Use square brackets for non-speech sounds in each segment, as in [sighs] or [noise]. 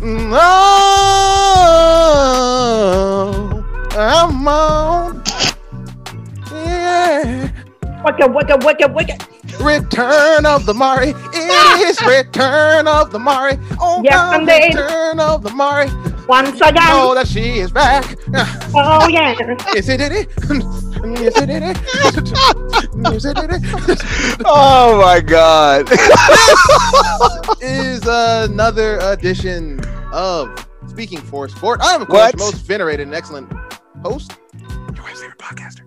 Mm, Oh, I'm on. Yeah. Wicka, wicka, wicka, wicka. Return of the Mari. It is return of the Mari. Oh, Yes, the indeed. return of the Mari. Once again. Know that she is back. Oh, yeah. Yes, [laughs] it [laughs] is. Yes, it [laughs] is. Yes, it is. Oh my god. is another edition of Speaking for Sport. I'm, of course, What? most venerated and excellent host, your wife's favorite podcaster,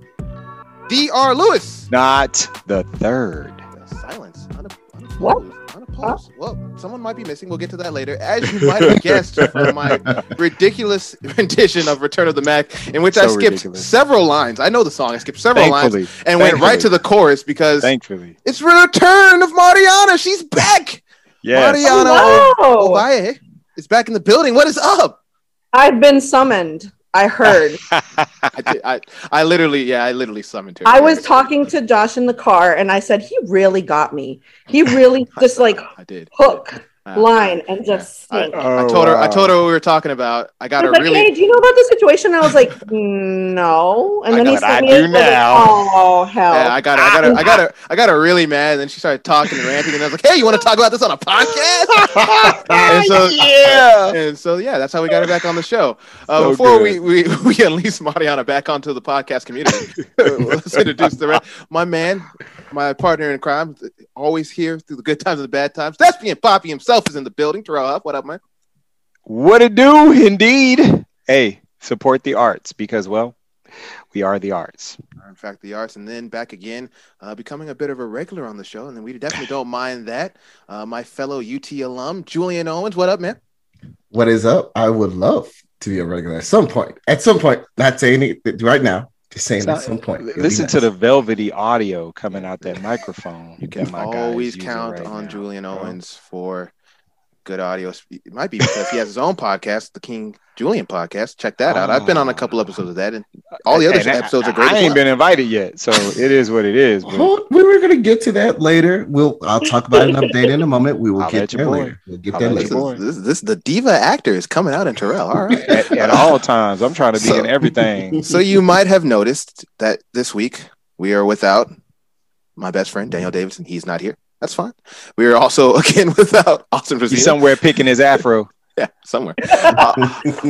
Dr. Lewis. Not the third. Silence. Unop- unopposed. What? Unopposed. Well, someone might be missing. We'll get to that later. As you might have guessed from [laughs] my ridiculous rendition of Return of the Mac, in which I skipped ridiculous. several lines. I know the song. I skipped several lines Thankfully. and went right to the chorus because Thankfully. it's return of Mariana. She's back. Yes. Mariana oh, Hello. Ovalle is back in the building. What is up? I've been summoned. I heard. [laughs] I, did, I, I literally, yeah, I literally summoned her. I was talking to Josh in the car and I said, he really got me. He really [laughs] just like I did. hook, line, and just I- sink. I told her. I told her what we were talking about. I I got was her like, really. hey, do you know about the situation? I was like, no. And I then know he what sent I me do it, I like, now. oh, hell. Yeah, I got her. I got her. I got her. I got her really mad. And then she started talking and ranting, and I was like, "Hey, you want to talk about this on a podcast?" [laughs] and so, yeah. and so, yeah, that's how we got her back on the show. Uh, So before good. we, we [laughs] we unleash Mariana back onto the podcast community, [laughs] let's introduce the rest. My man, my partner in crime, always here through the good times and the bad times. Thespian Poppy himself is in the building. Terrell Huff, what up, man? What it do, indeed. Hey, support the arts because, well, we are the arts. in fact, the arts, and then back again, uh, becoming a bit of a regular on the show, and then we definitely don't mind that. Uh, my fellow UT alum, Julian Owens, what up, man? What is up? I would love to be a regular at some point. At some point, not saying it right now, just saying at some point. It'd be Listen to the velvety audio coming out that microphone. You can my always count on now, Julian bro. Owens for good audio. It might be because he has his own podcast, the King Julian podcast. Check that out. I've been on a couple oh. episodes of that, and all the other And I- episodes are great. I ain't well. been invited yet, so it is what it is. but- Hold- we were gonna get to that later. We'll I'll talk about an update in a moment. We will I'll get you there later. We'll get I'll there let This, later. this, this the diva actor is coming out in Terrell. All right. at, at all times. I'm trying to be So- in everything. [laughs] So you might have noticed that this week we are without my best friend Daniel Davidson. He's not here. That's fine. We are also [laughs] again without Austin He's somewhere picking his afro. [laughs] yeah, somewhere. Uh,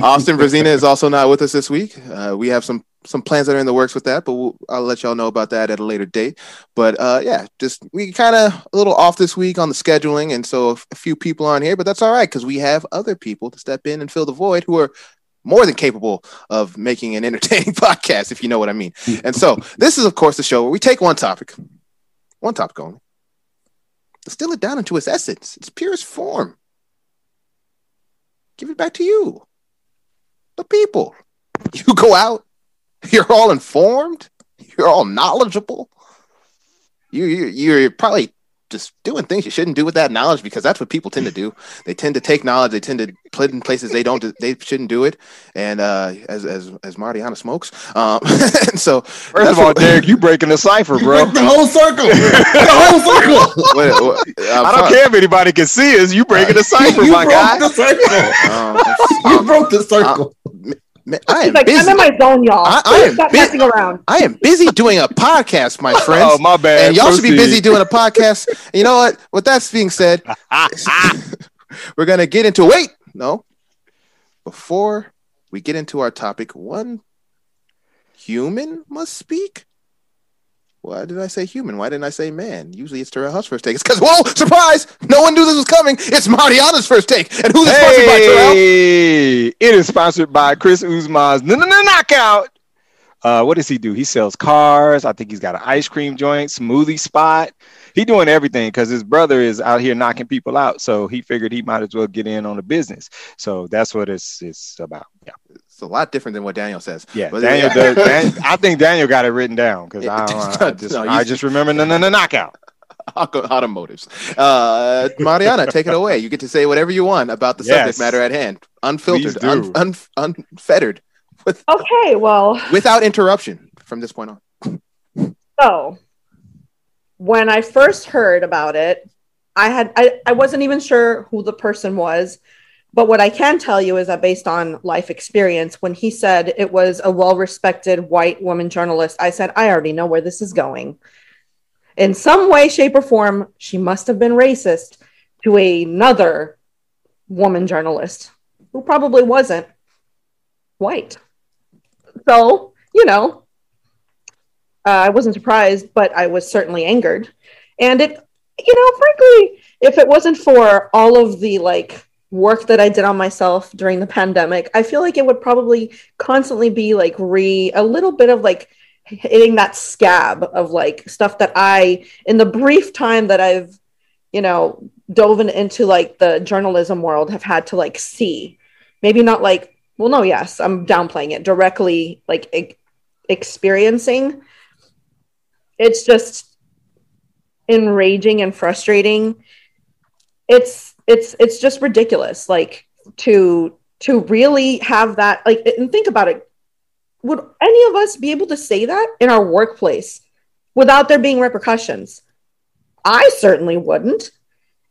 Austin Brazina is also not with us this week. Uh, we have some some plans that are in the works with that, but we'll, I'll let y'all know about that at a later date. But uh, yeah, just we kind of a little off this week on the scheduling, and so a few people aren't here, but that's all right because we have other people to step in and fill the void who are more than capable of making an [laughs] entertaining podcast, if you know what I mean. And so this is, of course, the show where we take one topic, one topic only, distill it down into its essence, its purest form, give it back to you, the people. [laughs] You go out, you're all informed, you're all knowledgeable. You, you you're probably just doing things you shouldn't do with that knowledge because that's what people tend to do. [laughs] They tend to take knowledge, they tend to put in places they don't they shouldn't do it. And uh, as as as Mariana smokes, um, [laughs] and so First of all, what- Derek, you breaking the cipher, bro. the whole circle. the whole circle. [laughs] what, what, I'm don't sorry. care if anybody can see us. You breaking the cipher, you my broke guy. the circle. Um, You um, broke the circle. Man, I He's am like, busy. I'm in my zone, y'all. I- I am Stop bit- messing around. I am busy doing a podcast, my [laughs] oh, friends. Oh, my bad. and y'all should be busy doing a podcast. And you know what? With that being said, [laughs] we're gonna get into wait, no. Before we get into our topic, one human must speak. Why did I say human? Why didn't I say man? Usually it's Terrell Huff's first take. It's because whoa, surprise! No one knew this was coming. It's Mariana's first take. And who's it sponsored by Terrell? It is sponsored by Chris Uzma's Knockout. Uh, what does he do? He sells cars. I think he's got an ice cream joint, smoothie spot. He doing everything because his brother is out here knocking people out. So he figured he might as well get in on the business. So that's what it's it's about. Yeah, It's a lot different than what Daniel says. yeah. But- Daniel does. [laughs] Dan, I think Daniel got it written down because I, don't- I [laughs] just No, you- I just remember the knockout. [laughs] Auto- automotives. Uh, Mariana, take it away. You get to say whatever you want about the subject matter at hand, unfiltered, un, un, unfettered, with, Okay, well, without interruption from this point on. so when I first heard about it, I had I, I wasn't even sure who the person was. But what I can tell you is that based on life experience, when he said it was a well respected white woman journalist, I said, I already know where this is going. In some way, shape, or form, she must have been racist to another woman journalist who probably wasn't white. So, you know, uh, I wasn't surprised, but I was certainly angered. And it, you know, frankly, if it wasn't for all of the like work that I did on myself during the pandemic, I feel like it would probably constantly be like re a little bit of like hitting that scab of like stuff that I, in the brief time that I've, you know, dove into like the journalism world, have had to like see. Maybe not like, well, no, yes, I'm downplaying it directly, like e- experiencing. It's just enraging and frustrating. It's it's it's just ridiculous. Like to to really have that like and think about it would any of us be able to say that in our workplace without there being repercussions? I certainly wouldn't.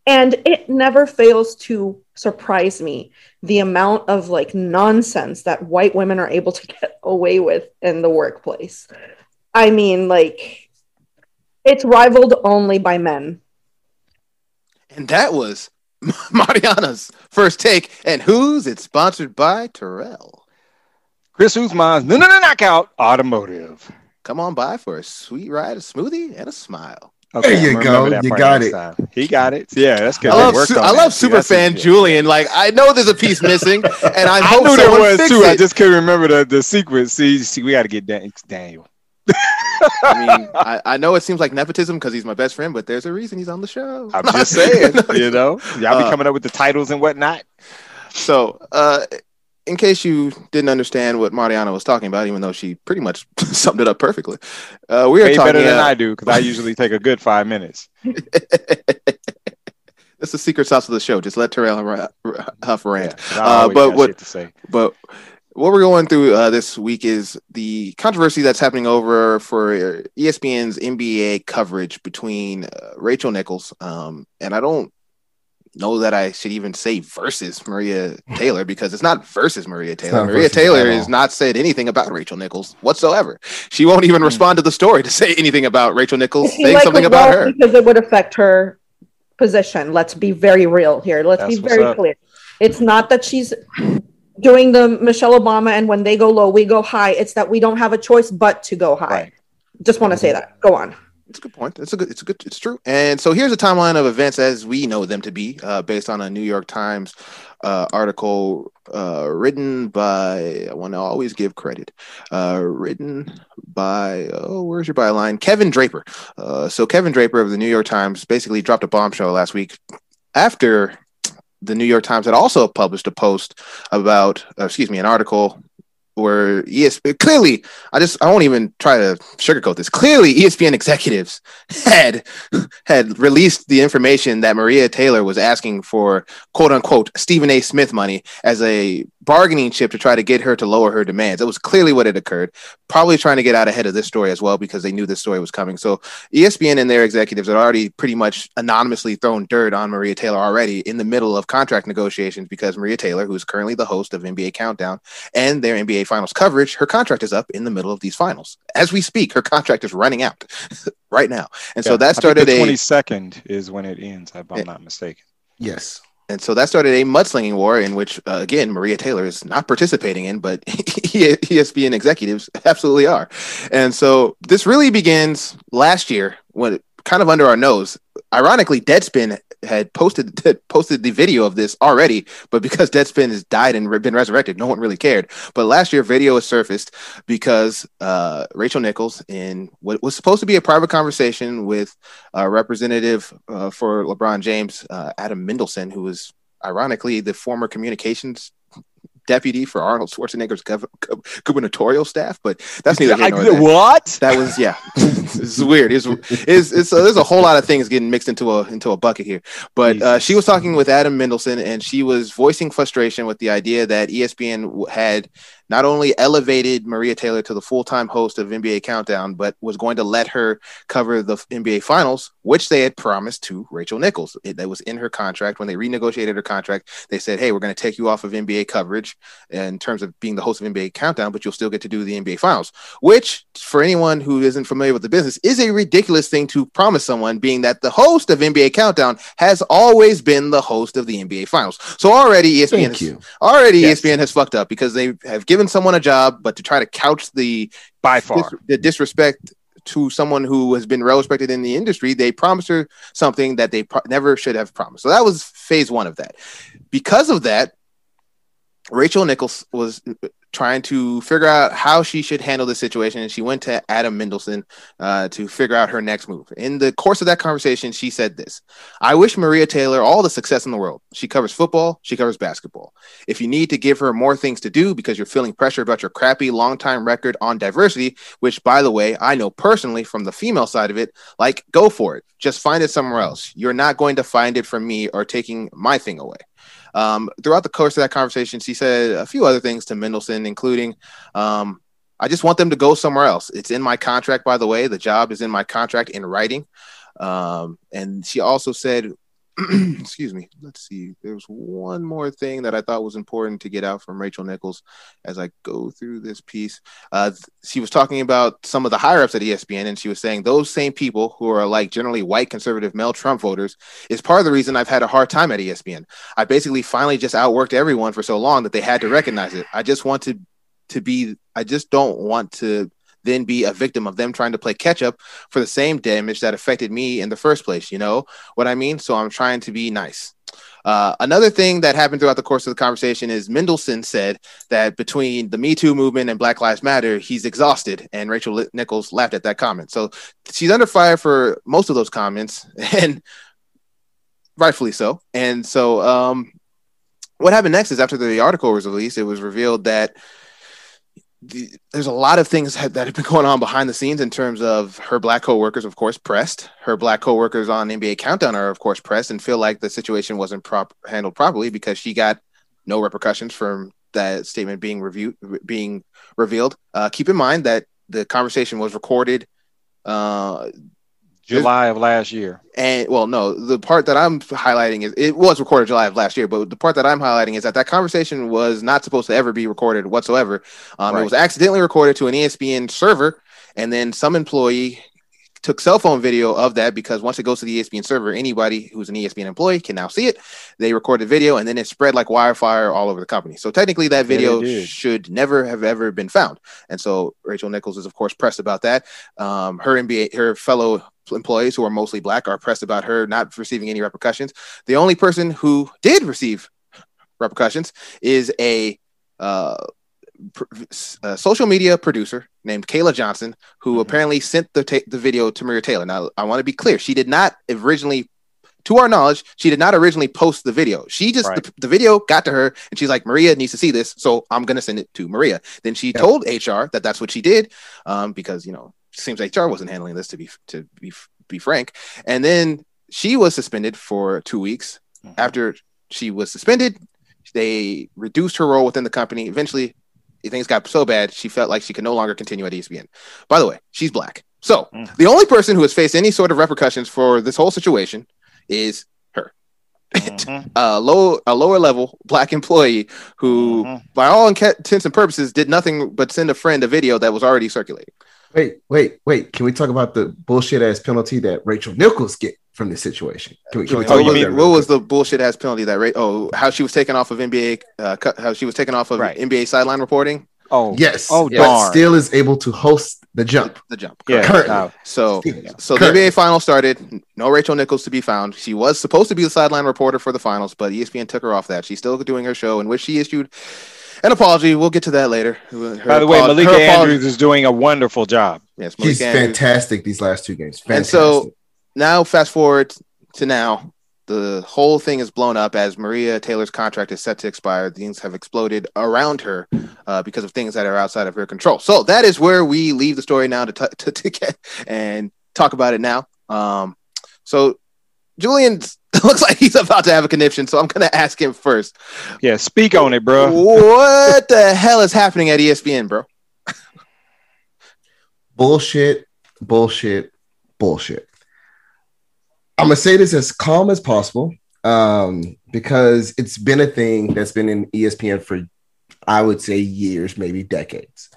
And it never fails to surprise me the amount of like nonsense that white women are able to [laughs] get away with in the workplace. I mean, like, it's rivaled only by men. And that was [laughs] Mariana's first take. And who's it sponsored by? Terrell. Chris Uzman's no no no knockout automotive. Come on by for a sweet ride, a smoothie, and a smile. There you go. You got it. time. He got it. Yeah, that's good. I love, su- on I love See, super that's fan. Julian. Like I know there's a piece missing, and I I hope knew there was fix too. I just couldn't remember the, the sequence. See, see, we got to get Dan- Daniel. [laughs] I mean, [laughs] I, I know it seems like nepotism because he's my best friend, but there's a reason he's on the show. I'm [laughs] just saying, you know, y'all be Uh, coming up with the titles and whatnot. So, uh, in case you didn't understand what Mariana was talking about, even though she pretty much summed it up perfectly, uh, we are Way talking. better than uh, I do because I usually take a good five minutes. That's the secret sauce of the show. Just let Terrell huff rant. Yeah, Uh, but what- to say. But what we're going through uh, this week is the controversy that's happening over for uh, ESPN's NBA coverage between uh, Rachel Nichols, um, and I don't know that I should even say versus Maria Taylor because it's not versus Maria Taylor. Maria Taylor at has not said anything about Rachel Nichols whatsoever. She won't even Hmm. respond to the story to say anything about Rachel Nichols, saying something about her. because it would affect her position. Let's be very real here. Let's That's be very clear. It's not that she's doing the Michelle Obama and when they go low, we go high. It's that we don't have a choice but to go high. Right. Just want to say that. Go on. It's a good point. It's a good. It's a good. It's true. And so here's a timeline of events as we know them to be, uh, based on a New York Times uh, article uh, written by. I want to always give credit. Uh, written by. Oh, where's your byline? Kevin Draper. Uh, so Kevin Draper of the New York Times basically dropped a bombshell last week after the New York Times had also published a post about, uh, excuse me, an article where yes, clearly, I just I won't even try to sugarcoat this. Clearly, ESPN executives [laughs] had had released the information that Maria Taylor was asking for quote unquote Stephen A. Smith money as a bargaining chip to try to get her to lower her demands. It was clearly what had occurred. Probably trying to get out ahead of this story as well because they knew this story was coming. So ESPN and their executives had already pretty much anonymously thrown dirt on Maria Taylor already in the middle of contract negotiations because Maria Taylor, who's currently the host of NBA Countdown and their NBA Finals coverage, her contract is up in the middle of these finals. As we speak, her contract is running out [laughs] right now. And so Yeah, I that think started the a 22nd is when it ends, if I'm Yeah. not mistaken. Yes. and so that started a mudslinging war in which uh, again Maria Taylor is not participating in, but [laughs] ESPN executives absolutely are. And so this really begins last year when kind of under our nose. Ironically, Deadspin had posted posted the video of this already, but because Deadspin has died and been resurrected, no one really cared. But last year, video was surfaced because uh, Rachel Nichols, in what was supposed to be a private conversation with a representative uh, for LeBron James, uh, Adam Mendelsohn, who was ironically the former communications deputy for Arnold Schwarzenegger's gov- gov- gubernatorial staff, but that's neither here nor there. what? That was yeah. [laughs] this is weird. It's, it's, it's uh, there's a whole lot of things getting mixed into a into a bucket here. But uh, she was talking with Adam Mendelsohn, and she was voicing frustration with the idea that ESPN had not only elevated Maria Taylor to the full time host of NBA Countdown, but was going to let her cover the NBA Finals, which they had promised to Rachel Nichols. It, that was in her contract. When they renegotiated her contract, they said, hey, we're going to take you off of NBA coverage in terms of being the host of NBA Countdown, but you'll still get to do the NBA Finals, which, for anyone who isn't familiar with the business, is a ridiculous thing to promise someone, being that the host of NBA Countdown has always been the host of the NBA Finals. So already ESPN, has, already yes. ESPN has fucked up because they have given someone a job, but to try to couch the by far dis- the disrespect to someone who has been well respected in the industry, they promised her something that they pro- never should have promised. So that was phase one of that. Because of that, Rachel Nichols was trying to figure out how she should handle the situation. And she went to Adam Mendelsohn uh, to figure out her next move. In the course of that conversation, she said this I wish Maria Taylor all the success in the world. She covers football, she covers basketball. If you need to give her more things to do because you're feeling pressure about your crappy long time record on diversity, which, by the way, I know personally from the female side of it, like, go for it. Just find it somewhere else. You're not going to find it from me or taking my thing away. Um, throughout the course of that conversation, she said a few other things to Mendelsohn, including, um, I just want them to go somewhere else. It's in my contract, by the way. The job is in my contract in writing. Um, and she also said, [clears throat] excuse me. Let's see. There's one more thing that I thought was important to get out from Rachel Nichols as I go through this piece. Uh, she was talking about some of the higher ups at ESPN, and she was saying those same people who are like generally white conservative male Trump voters is part of the reason I've had a hard time at ESPN. I basically finally just outworked everyone for so long that they had to recognize it. I just want to to be. I just don't want to then be a victim of them trying to play catch up for the same damage that affected me in the first place. You know what I mean? So I'm trying to be nice. Uh, another thing that happened throughout the course of the conversation is Mendelsohn said that between the Me Too movement and Black Lives Matter, he's exhausted, and Rachel Nichols laughed at that comment. So she's under fire for most of those comments, [laughs] and rightfully so. And so, um, what happened next is after the article was released, it was revealed that the, there's a lot of things that, that, have been [laughs] going on behind the scenes in terms of her black coworkers, of course, pressed. Her black coworkers on NBA Countdown are, of course, pressed and feel like the situation wasn't prop- handled properly because she got no repercussions from that statement being reviewed, being revealed. Uh, keep in mind that the conversation was recorded uh, July of last year. And well, no, the part that I'm highlighting is it was recorded July of last year, but the part that I'm highlighting is that that conversation was not supposed to ever be recorded whatsoever. Um, right. It was accidentally recorded to an ESPN server, and then some employee took cell phone video of that because once it goes to the ESPN server, anybody who's an ESPN employee can now see it. They recorded the video and then it spread like wildfire all over the company. So technically, that video yeah, should never have ever been found. And so Rachel Nichols is, of course, pressed about that. Um, her NBA, her fellow employees who are mostly black are pressed about her not receiving any repercussions. The only person who did receive repercussions is a uh, a social media producer named Kayla Johnson, who mm-hmm. apparently sent the ta- the video to Maria Taylor. Now, I want to be clear: she did not originally, to our knowledge, she did not originally post the video. She just right. the, the, video got to her, and she's like, "Maria needs to see this, so I'm going to send it to Maria." Then she yep. told HR that that's what she did, um, because you know, seems HR wasn't handling this to be to be be frank. And then she was suspended for two weeks. Mm-hmm. After she was suspended, they reduced her role within the company. Eventually, things got so bad she felt like she could no longer continue at ESPN. By the way, she's black. So mm. the only person who has faced any sort of repercussions for this whole situation is her. Mm-hmm. [laughs] a low a lower level black employee who mm-hmm. by all intents and purposes did nothing but send a friend a video that was already circulating. Wait, wait, wait. Can we talk about the bullshit ass penalty that Rachel Nichols get from this situation? Can we, can we oh, you mean what was the bullshit ass penalty that Ra- oh how she was taken off of NBA uh, how she was taken off of right. NBA sideline reporting? Oh yes, oh yes. But still is able to host the jump. The, the jump. Yeah. Currently. So so the NBA final started. No Rachel Nichols to be found. She was supposed to be the sideline reporter for the finals, but ESPN took her off that. She's still doing her show in which she issued an apology. We'll get to that later. Her By the way, Malika Andrews is doing a wonderful job. Yes, Malika he's Andrews. fantastic these last two games. Fantastic. And so now, fast forward to now, the whole thing is blown up as Maria Taylor's contract is set to expire. Things have exploded around her uh, because of things that are outside of her control. So that is where we leave the story now to t- to, [laughs] to get and talk about it now. Um, so Julian's it [laughs] looks like he's about to have a conniption, so I'm gonna ask him first. Yeah, speak on it, bro. What the hell is happening at ESPN, bro? [laughs] bullshit, bullshit, bullshit. I'm gonna say this as calm as possible, um, because it's been a thing that's been in ESPN for, I would say, years, maybe decades.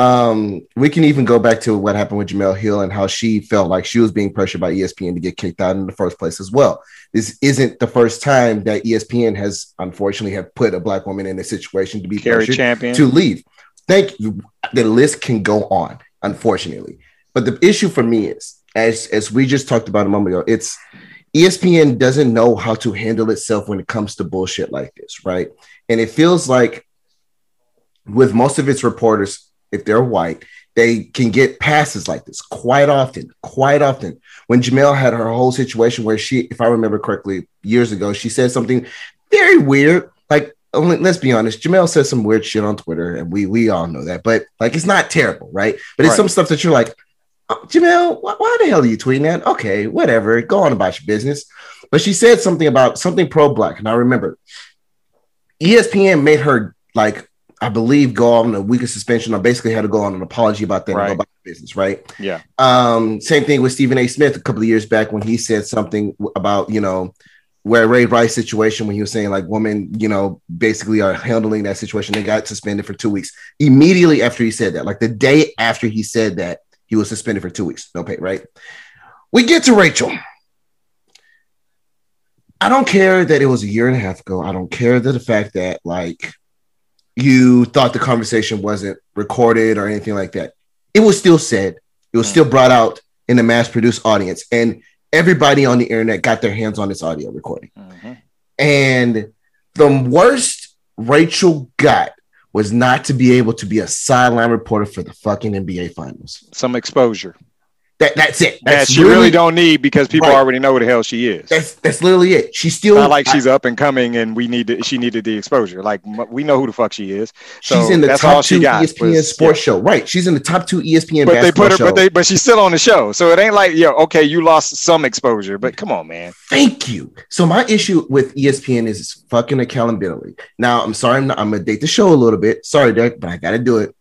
Um, we can even go back to what happened with Jemele Hill and how she felt like she was being pressured by ESPN to get kicked out in the first place as well. This isn't the first time that ESPN has unfortunately have put a black woman in a situation to be Cari pressured champion. to leave. Thank you. The list can go on, unfortunately. But the issue for me is, as as we just talked about a moment ago, it's ESPN doesn't know how to handle itself when it comes to bullshit like this, right? And it feels like with most of its reporters, if they're white, they can get passes like this quite often, quite often. When Jemele had her whole situation where she, if I remember correctly, years ago, she said something very weird. Like, only, let's be honest, Jemele says some weird shit on Twitter, and we we all know that. But like, it's not terrible, right? But it's Right. some stuff that you're like, oh, Jemele, why, why the hell are you tweeting that? Okay, whatever, go on about your business. But she said something about something pro black, and I remember ESPN made her like I believe go on a week of suspension, or basically had to go on an apology about that and Right. go about business, right? Yeah. Um, same thing with Stephen A. Smith a couple of years back when he said something about you know where Ray Rice situation when he was saying like women you know basically are handling that situation. They got suspended for two weeks immediately after he said that. Like the day after he said that, he was suspended for two weeks, no pay. Right? We get to Rachel. I don't care that it was a year and a half ago. I don't care that the fact that like you thought the conversation wasn't recorded or anything like that. It was still said. It was still brought out in a mass-produced audience, and everybody on the internet got their hands on this audio recording. Mhm. And the worst Rachel got was not to be able to be a sideline reporter for the fucking NBA finals. Some exposure That that's it. that That's she really don't need because people Right. already know who the hell she is. That's that's literally it. She's still not like she's up and coming and we need to, she needed the exposure. Like we know who the fuck she is. she's in the top two ESPN was- sports show. Right. She's in the top two ESPN But they put her, show. but they, but she's still on the show. So it ain't like, yeah, okay, you lost some exposure, but come on, man. Thank you. So my issue with ESPN is fucking accountability. Now I'm sorry, I'm, not, I'm gonna date the show a little bit. Sorry, Derek, but I gotta do it.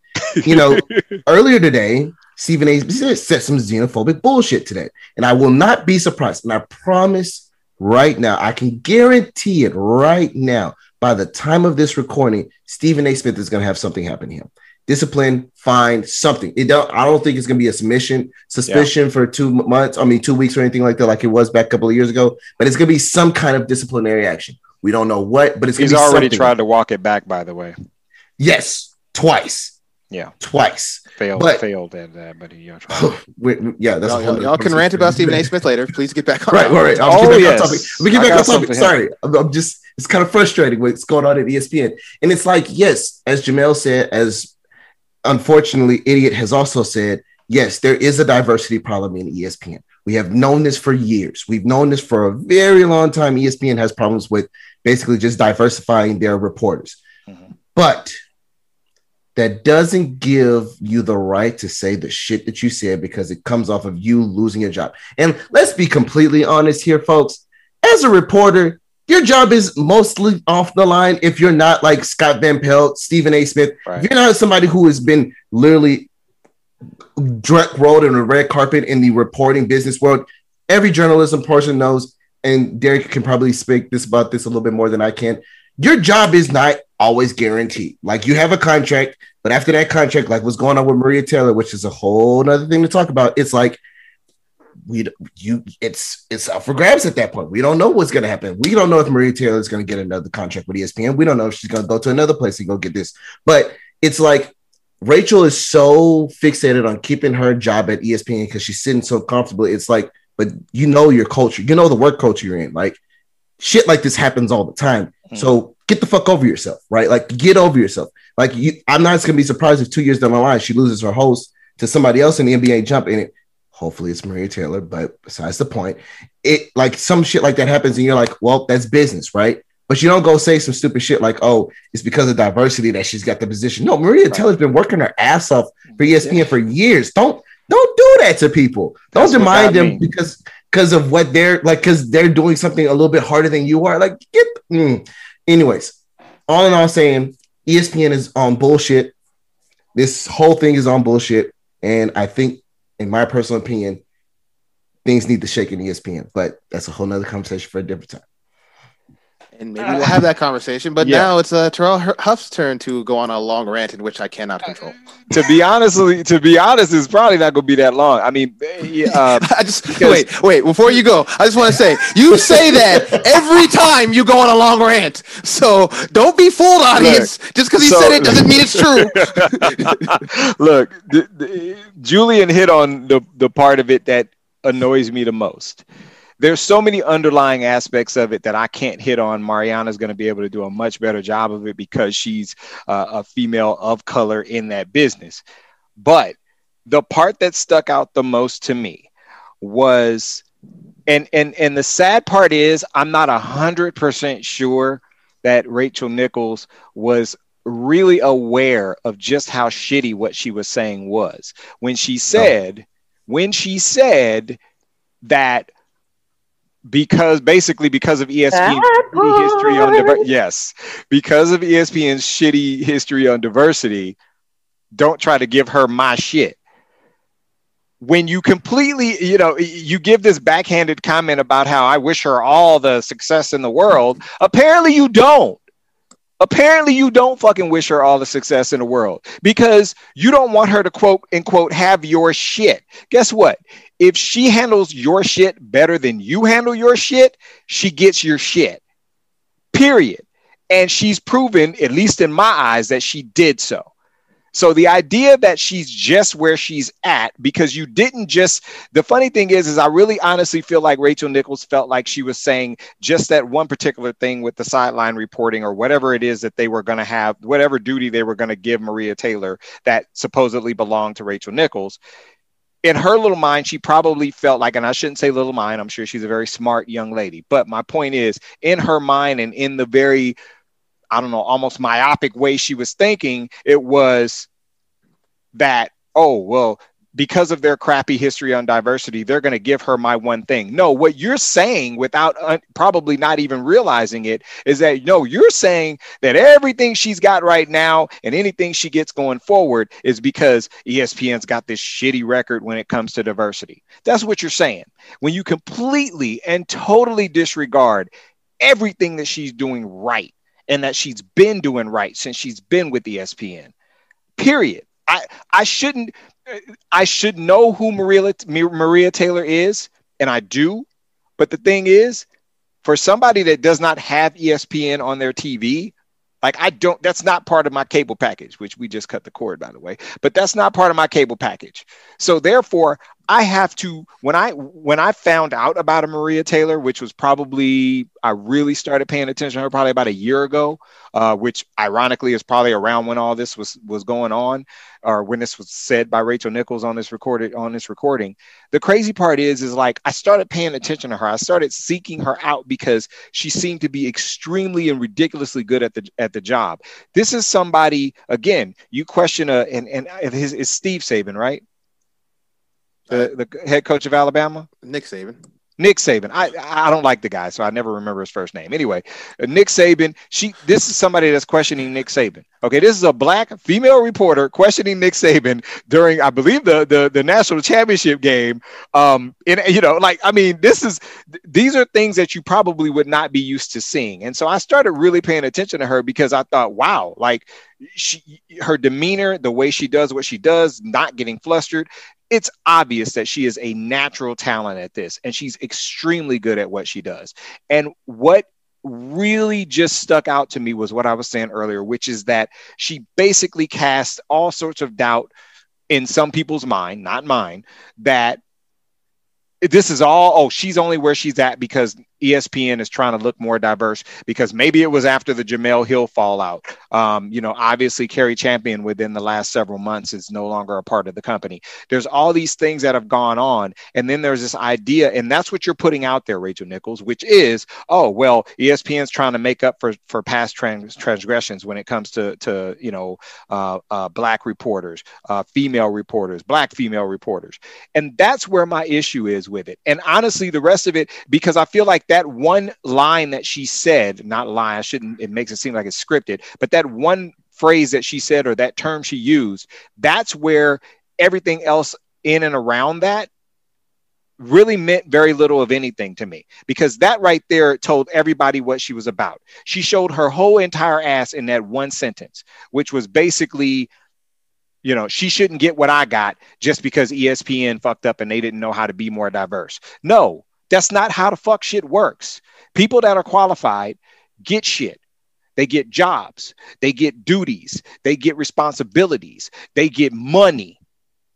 You know, [laughs] earlier today, Stephen A. Smith said some xenophobic bullshit today, and I will not be surprised. And I promise right now, I can guarantee it right now. By the time of this recording, Stephen A. Smith is gonna have something happen to him. Discipline, fine, something. It don't. I don't think it's gonna be a submission, suspicion for two months. I mean, two weeks or anything like that, like it was back a couple of years ago. But it's gonna be some kind of disciplinary action. We don't know what, but it's He's be already something. tried to walk it back, by the way. Yes, twice. Yeah. twice. Failed, But- failed at that, but he uh, tried. We- we- yeah, that's Y'all, y'all, y'all can rant about Stephen A. Smith later. Please get back [laughs] on. Right, right, right. I'll Oh, get back yes. on topic. We get back on topic. Sorry, I'm, I'm just. It's kind of frustrating what's going on at ESPN, and it's like, yes, as Jemele said, as unfortunately, idiot has also said, yes, there is a diversity problem in ESPN. We have known this for years. We've known this for a very long time. ESPN has problems with basically just diversifying their reporters, Mhm. but that doesn't give you the right to say the shit that you said because it comes off of you losing your job. And let's be completely honest here, folks. As a reporter, your job is mostly off the line if you're not like Scott Van Pelt, Stephen A. Smith. Right. If you're not somebody who has been literally direct rolled in a red carpet in the reporting business world, every journalism person knows, and Derek can probably speak this about this a little bit more than I can. Your job is not always guaranteed. Like you have a contract, but after that contract, like what's going on with Maria Taylor, which is a whole other thing to talk about, it's like we you it's it's up for grabs at that point. We don't know what's gonna happen. We don't know if Maria Taylor is gonna get another contract with ESPN. We don't know if she's gonna go to another place and go get this. But it's like Rachel is so fixated on keeping her job at ESPN because she's sitting so comfortably. It's like, but you know your culture, you know the work culture you're in. Like shit like this happens all the time. Mm-hmm. So get the fuck over yourself, right? Like get over yourself. Like you, I'm not gonna be surprised if two years down the line she loses her host to somebody else in the NBA jump in it. Hopefully it's Maria Taylor, but besides the point, it like some shit like that happens, and you're like, well, that's business, right? But you don't go say some stupid shit like, oh, it's because of diversity that she's got the position. No, Maria Right. Taylor's been working her ass off for ESPN for years. Don't don't do that to people. Don't demand them me. because because of what they're like, because they're doing something a little bit harder than you are. Like, get. Mm. Anyways, all in all, saying ESPN is on bullshit. This whole thing is on bullshit, and I think, in my personal opinion, things need to shake in ESPN. But that's a whole nother conversation for a different time and maybe we'll have that conversation. But yeah. now it's uh, Terrell Huff's turn to go on a long rant in which I cannot control. to be honestly, to be honest, it's probably not going to be that long. I mean, uh, [laughs] I just because... wait, wait. Before you go, I just want to say you [laughs] say that every time you go on a long rant. So don't be fooled, audience. Look, just because he so, said it doesn't mean it's true. [laughs] Look, the, the, Julian hit on the the part of it that annoys me the most there's so many underlying aspects of it that I can't hit on. Mariana's going to be able to do a much better job of it because she's uh, a female of color in that business. But the part that stuck out the most to me was, and and and the sad part is, I'm not a hundred percent sure that Rachel Nichols was really aware of just how shitty what she was saying was when she said, when she said that because basically because of ESPN's history on diver- yes, because of ESPN's shitty history on diversity, don't try to give her my shit. When you completely, you know, you give this backhanded comment about how I wish her all the success in the world, apparently you don't. Apparently, you don't fucking wish her all the success in the world because you don't want her to quote unquote have your shit. Guess what? If she handles your shit better than you handle your shit, she gets your shit. Period. And she's proven, at least in my eyes, that she did so. So the idea that she's just where she's at because you didn't just the funny thing is is I really honestly feel like Rachel Nichols felt like she was saying just that one particular thing with the sideline reporting or whatever it is that they were going to have whatever duty they were going to give Maria Taylor that supposedly belonged to Rachel Nichols in her little mind, she probably felt like, and I shouldn't say little mind, I'm sure she's a very smart young lady. But my point is, in her mind and in the very, I don't know, almost myopic way she was thinking, it was that, oh, well, because of their crappy history on diversity, they're going to give her my one thing. No, what you're saying without probably not even realizing it is that no, you're saying that everything she's got right now and anything she gets going forward is because ESPN's got this shitty record when it comes to diversity. That's what you're saying. When you completely and totally disregard everything that she's doing right and that she's been doing right since she's been with ESPN. Period. I, I shouldn't I should know who Maria Maria Taylor is, and I do. But the thing is, for somebody that does not have ESPN on their TV, like I don't, that's not part of my cable package, which we just cut the cord, by the way. But that's not part of my cable package. So therefore, I have to when I when I found out about a Maria Taylor, which was probably I really started paying attention to her probably about a year ago, uh, which ironically is probably around when all this was was going on, or when this was said by Rachel Nichols on this recorded on this recording. The crazy part is, is like I started paying attention to her. I started seeking her out because she seemed to be extremely and ridiculously good at the at the job. This is somebody again. You question a and and his is Steve Saban, right? The, the head coach of Alabama? Nick Saban. Nick Saban. I I don't like the guy, so I never remember his first name. Anyway, uh, Nick Saban. She. This is somebody that's questioning Nick Saban. Okay, this is a black female reporter questioning Nick Saban during, I believe, the the, the national championship game. Um, and you know, like I mean, this is these are things that you probably would not be used to seeing. And so I started really paying attention to her because I thought, wow, like she her demeanor, the way she does what she does, not getting flustered it's obvious that she is a natural talent at this and she's extremely good at what she does. And what really just stuck out to me was what I was saying earlier, which is that she basically cast all sorts of doubt in some people's mind, not mine, that this is all, oh, she's only where she's at because ESPN is trying to look more diverse because maybe it was after the Jemele Hill fallout. Um, you know, obviously Cari Champion within the last several months is no longer a part of the company. There's all these things that have gone on, and then there's this idea, and that's what you're putting out there, Rachel Nichols, which is, oh well, ESPN's trying to make up for for past trans- transgressions when it comes to to you know uh, uh, black reporters, uh, female reporters, black female reporters, and that's where my issue is with it. And honestly, the rest of it, because I feel like that one line that she said, not lie, I shouldn't, it makes it seem like it's scripted, but that one phrase that she said or that term she used, that's where everything else in and around that really meant very little of anything to me because that right there told everybody what she was about. She showed her whole entire ass in that one sentence, which was basically, you know, she shouldn't get what I got just because ESPN fucked up and they didn't know how to be more diverse. No, that's not how the fuck shit works. People that are qualified get shit. They get jobs, they get duties, they get responsibilities, they get money,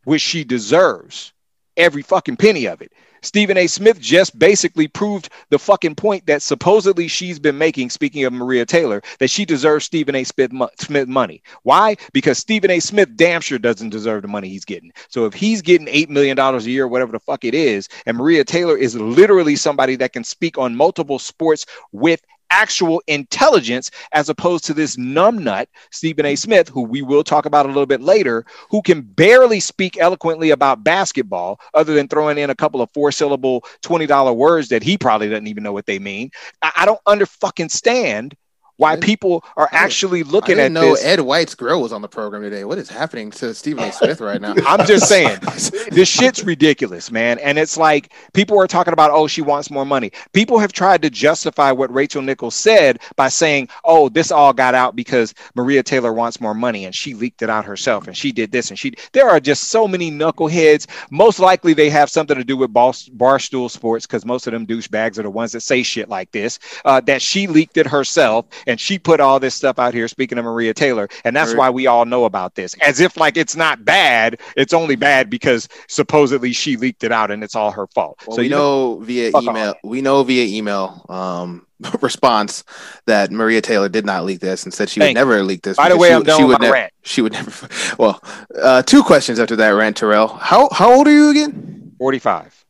which she deserves every fucking penny of it. Stephen A. Smith just basically proved the fucking point that supposedly she's been making, speaking of Maria Taylor, that she deserves Stephen A. Smith, Smith money. Why? Because Stephen A. Smith damn sure doesn't deserve the money he's getting. So if he's getting $8 million a year, whatever the fuck it is, and Maria Taylor is literally somebody that can speak on multiple sports with actual intelligence as opposed to this numbnut, Stephen A. Smith, who we will talk about a little bit later, who can barely speak eloquently about basketball other than throwing in a couple of four syllable $20 words that he probably doesn't even know what they mean. I, I don't under fucking stand why people are actually looking at know this. Ed White's grill was on the program today. What is happening to Stephen A. [laughs] Smith right now? I'm just saying, [laughs] this shit's ridiculous, man. And it's like people are talking about, oh, she wants more money. People have tried to justify what Rachel Nichols said by saying, oh, this all got out because Maria Taylor wants more money and she leaked it out herself and she did this and she. There are just so many knuckleheads. Most likely they have something to do with bar, barstool sports because most of them douchebags are the ones that say shit like this. Uh, that she leaked it herself and she put all this stuff out here. Speaking of Maria Taylor, and that's Right. why we all know about this, as if like it's not bad. It's only bad because supposedly she leaked it out and it's all her fault. Well, so we you know via email. off. We know via email um, [laughs] response that Maria Taylor did not leak this and said she Thank would never leak this. By the way, she, I'm done she would never. rant. She would never. [laughs] Well, uh, two questions after that rant, Terrell. How how old are you again? 45.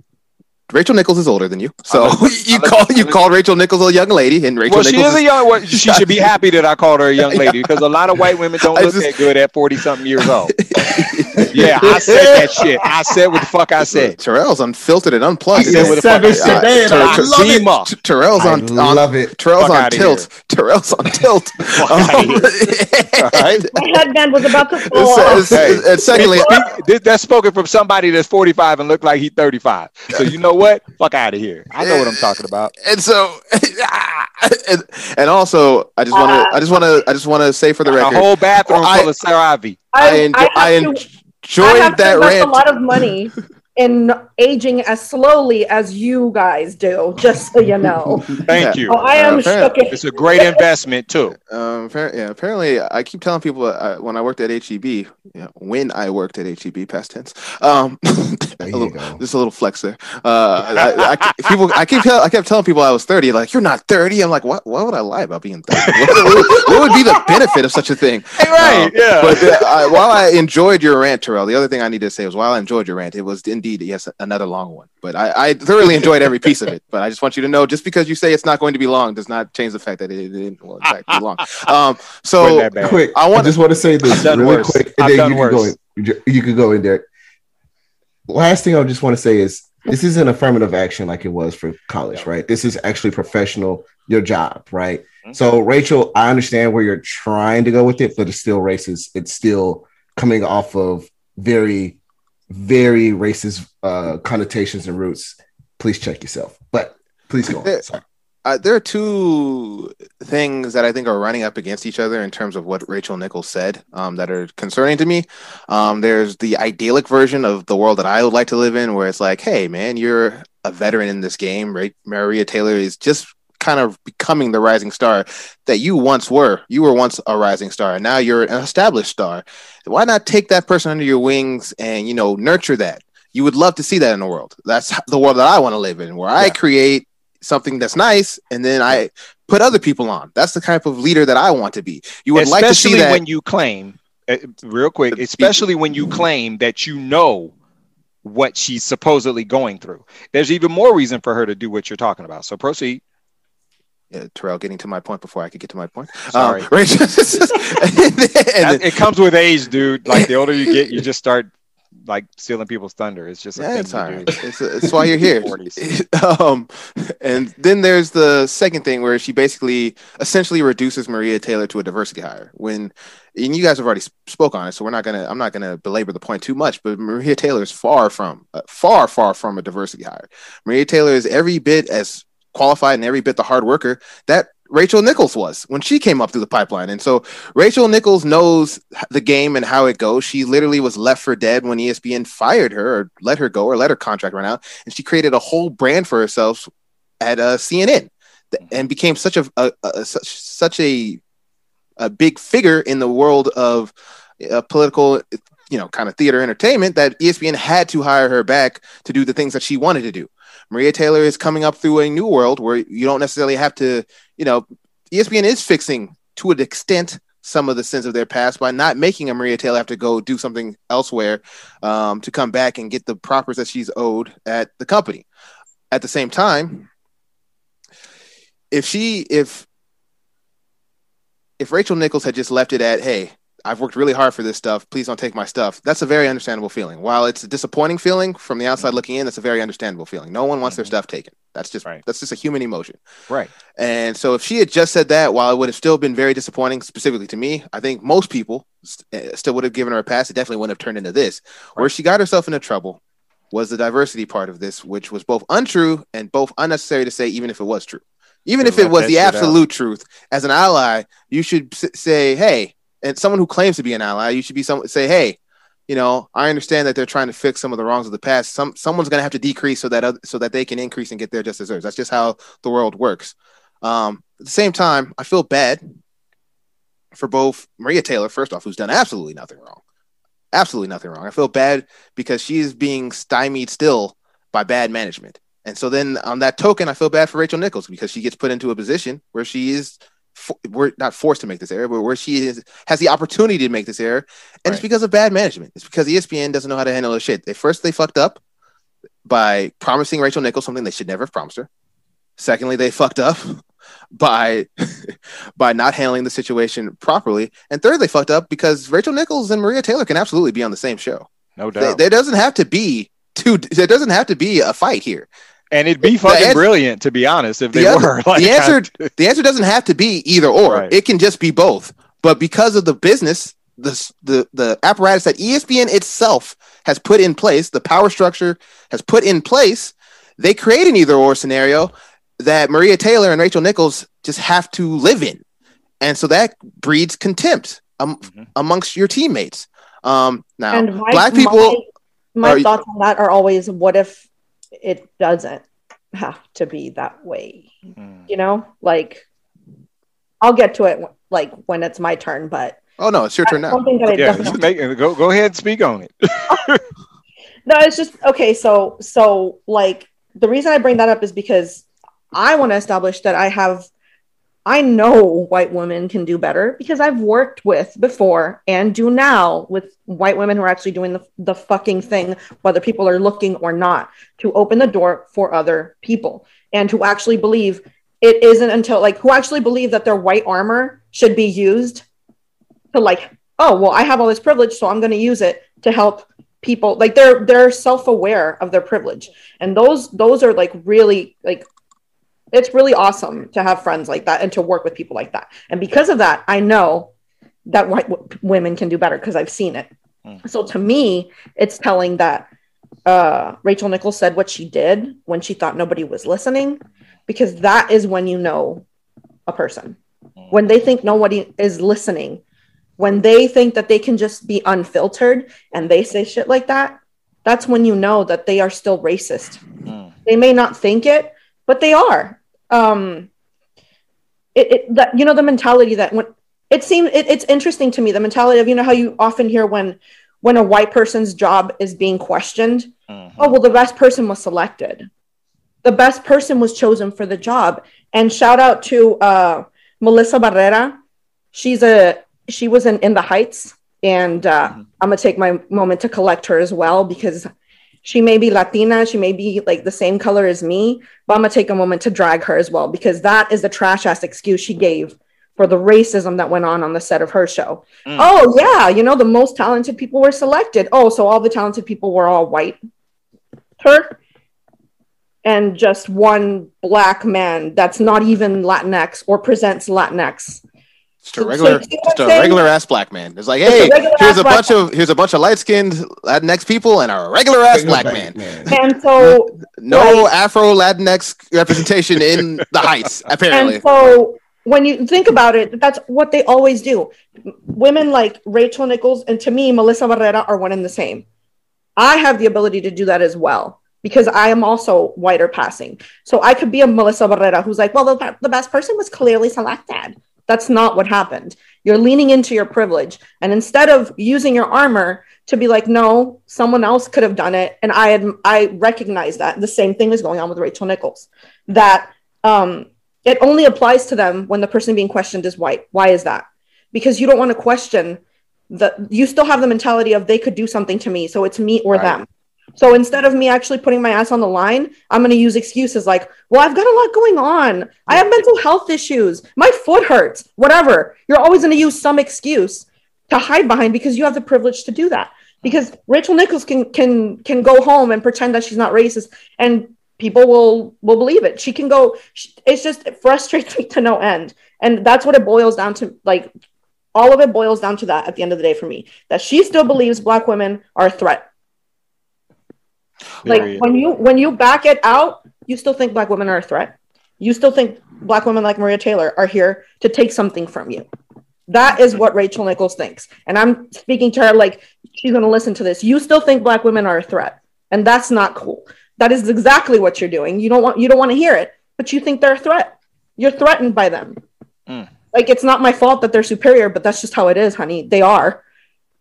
Rachel Nichols is older than you, so I'll let- [laughs] you I'll call I'll you let- called Rachel Nichols a young lady, and Rachel well, she Nichols is a young. Well, [laughs] she should be happy that I called her a young lady because a lot of white women don't I look just- that good at 40 something years old. [laughs] Yeah, I said that shit. I said what the fuck I said. Terrell's unfiltered and unplugged. I said what the fuck I said. I love it. Zima. T- Terrell's I on, on love it. Terrell's on outta tilt. Terrell's on tilt. Fuck outta Um. My headband was about to fall it's- off. and secondly, that's spoken from somebody that's 45 and look like he's 35. So you know what? Fuck out of here. I know what I'm talking about. and so, [laughs] and, and also, I just want to, I just want to, I just want to say for the A record, whole bathroom Well, I- full of CeraVe. I, I, enjo- I I, enjoyed I have to that invest rant. a lot of money [laughs] in aging as slowly as you guys do, just so you know. [laughs] Thank Yeah. you. Oh, I am Uh, shook. It's a great investment too. Um, yeah, apparently, I keep telling people uh, when I worked at HEB, you know, when I worked at HEB, past tense. Um, [laughs] There a you little- go. just a little flex there. Uh, I, I, people, I keep, tell, I kept telling people I was thirty. Like, you're not thirty. I'm like, what? Why would I lie about being thirty? what, what- what would be the benefit of such a thing? Hey, [laughs] Right, Um, yeah. But uh, I, while I enjoyed your rant, Terrell, the other thing I need to say was while I enjoyed your rant, it was indeed yes another long one. But I, I thoroughly enjoyed every piece of it. [laughs] But I just want you to know, just because you say it's not going to be long, does not change the fact that it, it didn't well, in fact be long. [laughs] Um, so. Quick, I I, wanna- just want to say this I've really worse. quick, I've and then done you can go in. You can go in there. Last thing I just want to say is this is an affirmative action like it was for college, right? This is actually professional, your job, right? Mhm. So, Rachel, I understand where you're trying to go with it, but it's still racist. It's still coming off of very, very racist uh, connotations and roots. Please check yourself. But please go There- uh, there are two things that I think are running up against each other in terms of what Rachel Nichols said um, that are concerning to me. Um, there's the idyllic version of the world that I would like to live in, where it's like, hey, man, you're a veteran in this game, right? Maria Taylor is just kind of becoming the rising star that you once were. You were once a rising star, and now you're an established star. Why not take that person under your wings and you know nurture that? You would love to see that in the world. That's the world that I want to live in, where I create something that's nice, and then I put other people on. That's the type of leader that I want to be. You would especially like to see that. when you claim, uh, real quick, especially when you claim that you know what she's supposedly going through. There's even more reason for her to do what you're talking about. So proceed. Yeah, Terrell, getting to my point before I could get to my point. Sorry. Um, [laughs] Rachel, [laughs] and That- then- it comes with age, dude. Like the older you get, you just start like stealing people's thunder. It's just a Yeah, thing it's you all do. right. It's, it's why you're here. [laughs] um, and then there's the second thing where she basically essentially reduces Maria Taylor to a diversity hire. When and you guys have already spoke on it, so we're not gonna I'm not gonna belabor the point too much. But Maria Taylor is far from uh, far far from a diversity hire. Maria Taylor is every bit as qualified and every bit the hard worker that Rachel Nichols was when she came up through the pipeline. And so Rachel Nichols knows the game and how it goes. She literally was left for dead when ESPN fired her or let her go or let her contract run out. And she created a whole brand for herself at uh, CNN and became such a, a, a such such a a big figure in the world of uh, political, you know, kind of theater entertainment that ESPN had to hire her back to do the things that she wanted to do. Maria Taylor is coming up through a new world where you don't necessarily have to, you know, ESPN is fixing to an extent some of the sins of their past by not making a Maria Taylor have to go do something elsewhere um, to come back and get the propers that she's owed at the company. At the same time, if she if if Rachel Nichols had just left it at, hey, I've worked really hard for this stuff. Please don't take my stuff. That's a very understandable feeling. While it's a disappointing feeling from the outside looking in, that's a very understandable feeling. No one wants their Mhm. stuff taken. That's just Right. that's just a human emotion. Right. And so if she had just said that, while it would have still been very disappointing, specifically to me, I think most people st- uh, still would have given her a pass. It definitely wouldn't have turned into this. Where she got herself into trouble was the diversity part of this, which was both untrue and both unnecessary to say, even if it was true. Even if it was the out. absolute truth, as an ally, you should s- say, hey, and someone who claims to be an ally, you should be some say, hey, you know, I understand that they're trying to fix some of the wrongs of the past. Some someone's going to have to decrease so that oth- so that they can increase and get their just deserves. That's just how the world works. Um, at the same time, I feel bad for both Maria Taylor, first off, who's done absolutely nothing wrong, absolutely nothing wrong. I feel bad because she is being stymied still by bad management. And so then on that token, I feel bad for Rachel Nichols because she gets put into a position where she is for, we're not forced to make this error, but where she is has the opportunity to make this error, and it's because of bad management. It's because ESPN doesn't know how to handle their shit. They first they fucked up by promising Rachel Nichols something they should never have promised her. Secondly, they fucked up [laughs] by [laughs] by not handling the situation properly, and third, they fucked up because Rachel Nichols and Maria Taylor can absolutely be on the same show. No doubt. there doesn't have to be two. There doesn't have to be a fight here. And it'd be the fucking answer- brilliant, to be honest, if they The other- were. [laughs] Like, the answer the answer doesn't have to be either or. Right. It can just be both. But because of the business, the the the apparatus that ESPN itself has put in place, the power structure has put in place, they create an either or scenario that Maria Taylor and Rachel Nichols just have to live in, and so that breeds contempt um, Mhm. amongst your teammates. Um, now, and my, black people. my, my are- thoughts on that are always what if it doesn't have to be that way Mm. you know like i'll get to it like when it's my turn but oh no, it's your turn now. that Yeah, just make, go go ahead and speak on it. [laughs] No, it's just okay. So, so like the reason I bring that up is because I want to establish that I have, I know white women can do better because I've worked with before and do now with white women who are actually doing the, the fucking thing, whether people are looking or not, to open the door for other people and who actually believe it isn't until like who actually believe that their white armor should be used to like, oh, well, I have all this privilege, so I'm going to use it to help people. Like they're they're self-aware of their privilege. And those those are like really like it's really awesome to have friends like that and to work with people like that. And because of that i know that white w- women can do better because i've seen it. Mm. so to me it's telling that uh, rachel nichols said what she did when she thought nobody was listening because that is when you know a person. When they think nobody is listening when they think that they can just be unfiltered and they say shit like that that's when you know that they are still racist. Mm. they may not think it but they are um it, it that you know the mentality that when it seems it, it's interesting to me the mentality of you know how you often hear when when a white person's job is being questioned Mhm. oh well the best person was selected the best person was chosen for the job. And shout out to uh, Melissa Barrera. She's a she was in In the Heights, and uh, Mhm. I'm gonna take my moment to collect her as well because she may be Latina, she may be like the same color as me, but I'm gonna take a moment to drag her as well because that is the trash ass excuse she gave for the racism that went on on the set of her show. Mm. Oh yeah, you know the most talented people were selected. Oh, so all the talented people were all white. Her and just one black man that's not even Latinx or presents Latinx. Just a regular, So- so- just a saying- regular ass black man. It's like, Just a hey, regular here's a black bunch of here's a bunch of light skinned Latinx people and a regular ass black man. [laughs] And so No Right. Afro Latinx representation in the Heights, [laughs] apparently. And so when you think about it, that's what they always do. Women like Rachel Nichols and to me, Melissa Barrera are one and the same. I have the ability to do that as well because I am also whiter passing. So I could be a Melissa Barrera who's like, well, the, the best person was clearly selected. That's not what happened. You're leaning into your privilege. And instead of using your armor to be like, no, someone else could have done it. And I had, I recognize that the same thing is going on with Rachel Nichols, that um, it only applies to them when the person being questioned is white. Why is that? Because you don't want to question the, you still have the mentality of they could do something to me. So it's me or Right. them. So instead of me actually putting my ass on the line, I'm going to use excuses like, well, I've got a lot going on. I have mental health issues. My foot hurts, whatever. You're always going to use some excuse to hide behind because you have the privilege to do that. Because Rachel Nichols can can can go home and pretend that she's not racist and people will will believe it. She can go it's just it frustrates me to no end. And that's what it boils down to like all of it boils down to that at the end of the day for me. That she still believes black women are a threat like when you when you back it out you still think black women are a threat. You still think black women like maria taylor are here to take something from you. That is what rachel nichols thinks. And i'm speaking to her like she's going to listen to this. You still think black women are a threat and that's not cool. That is exactly what you're doing. You don't want you don't want to hear it but you think they're a threat. You're threatened by them. Mm. like it's not my fault that they're superior but that's just how it is honey. They are.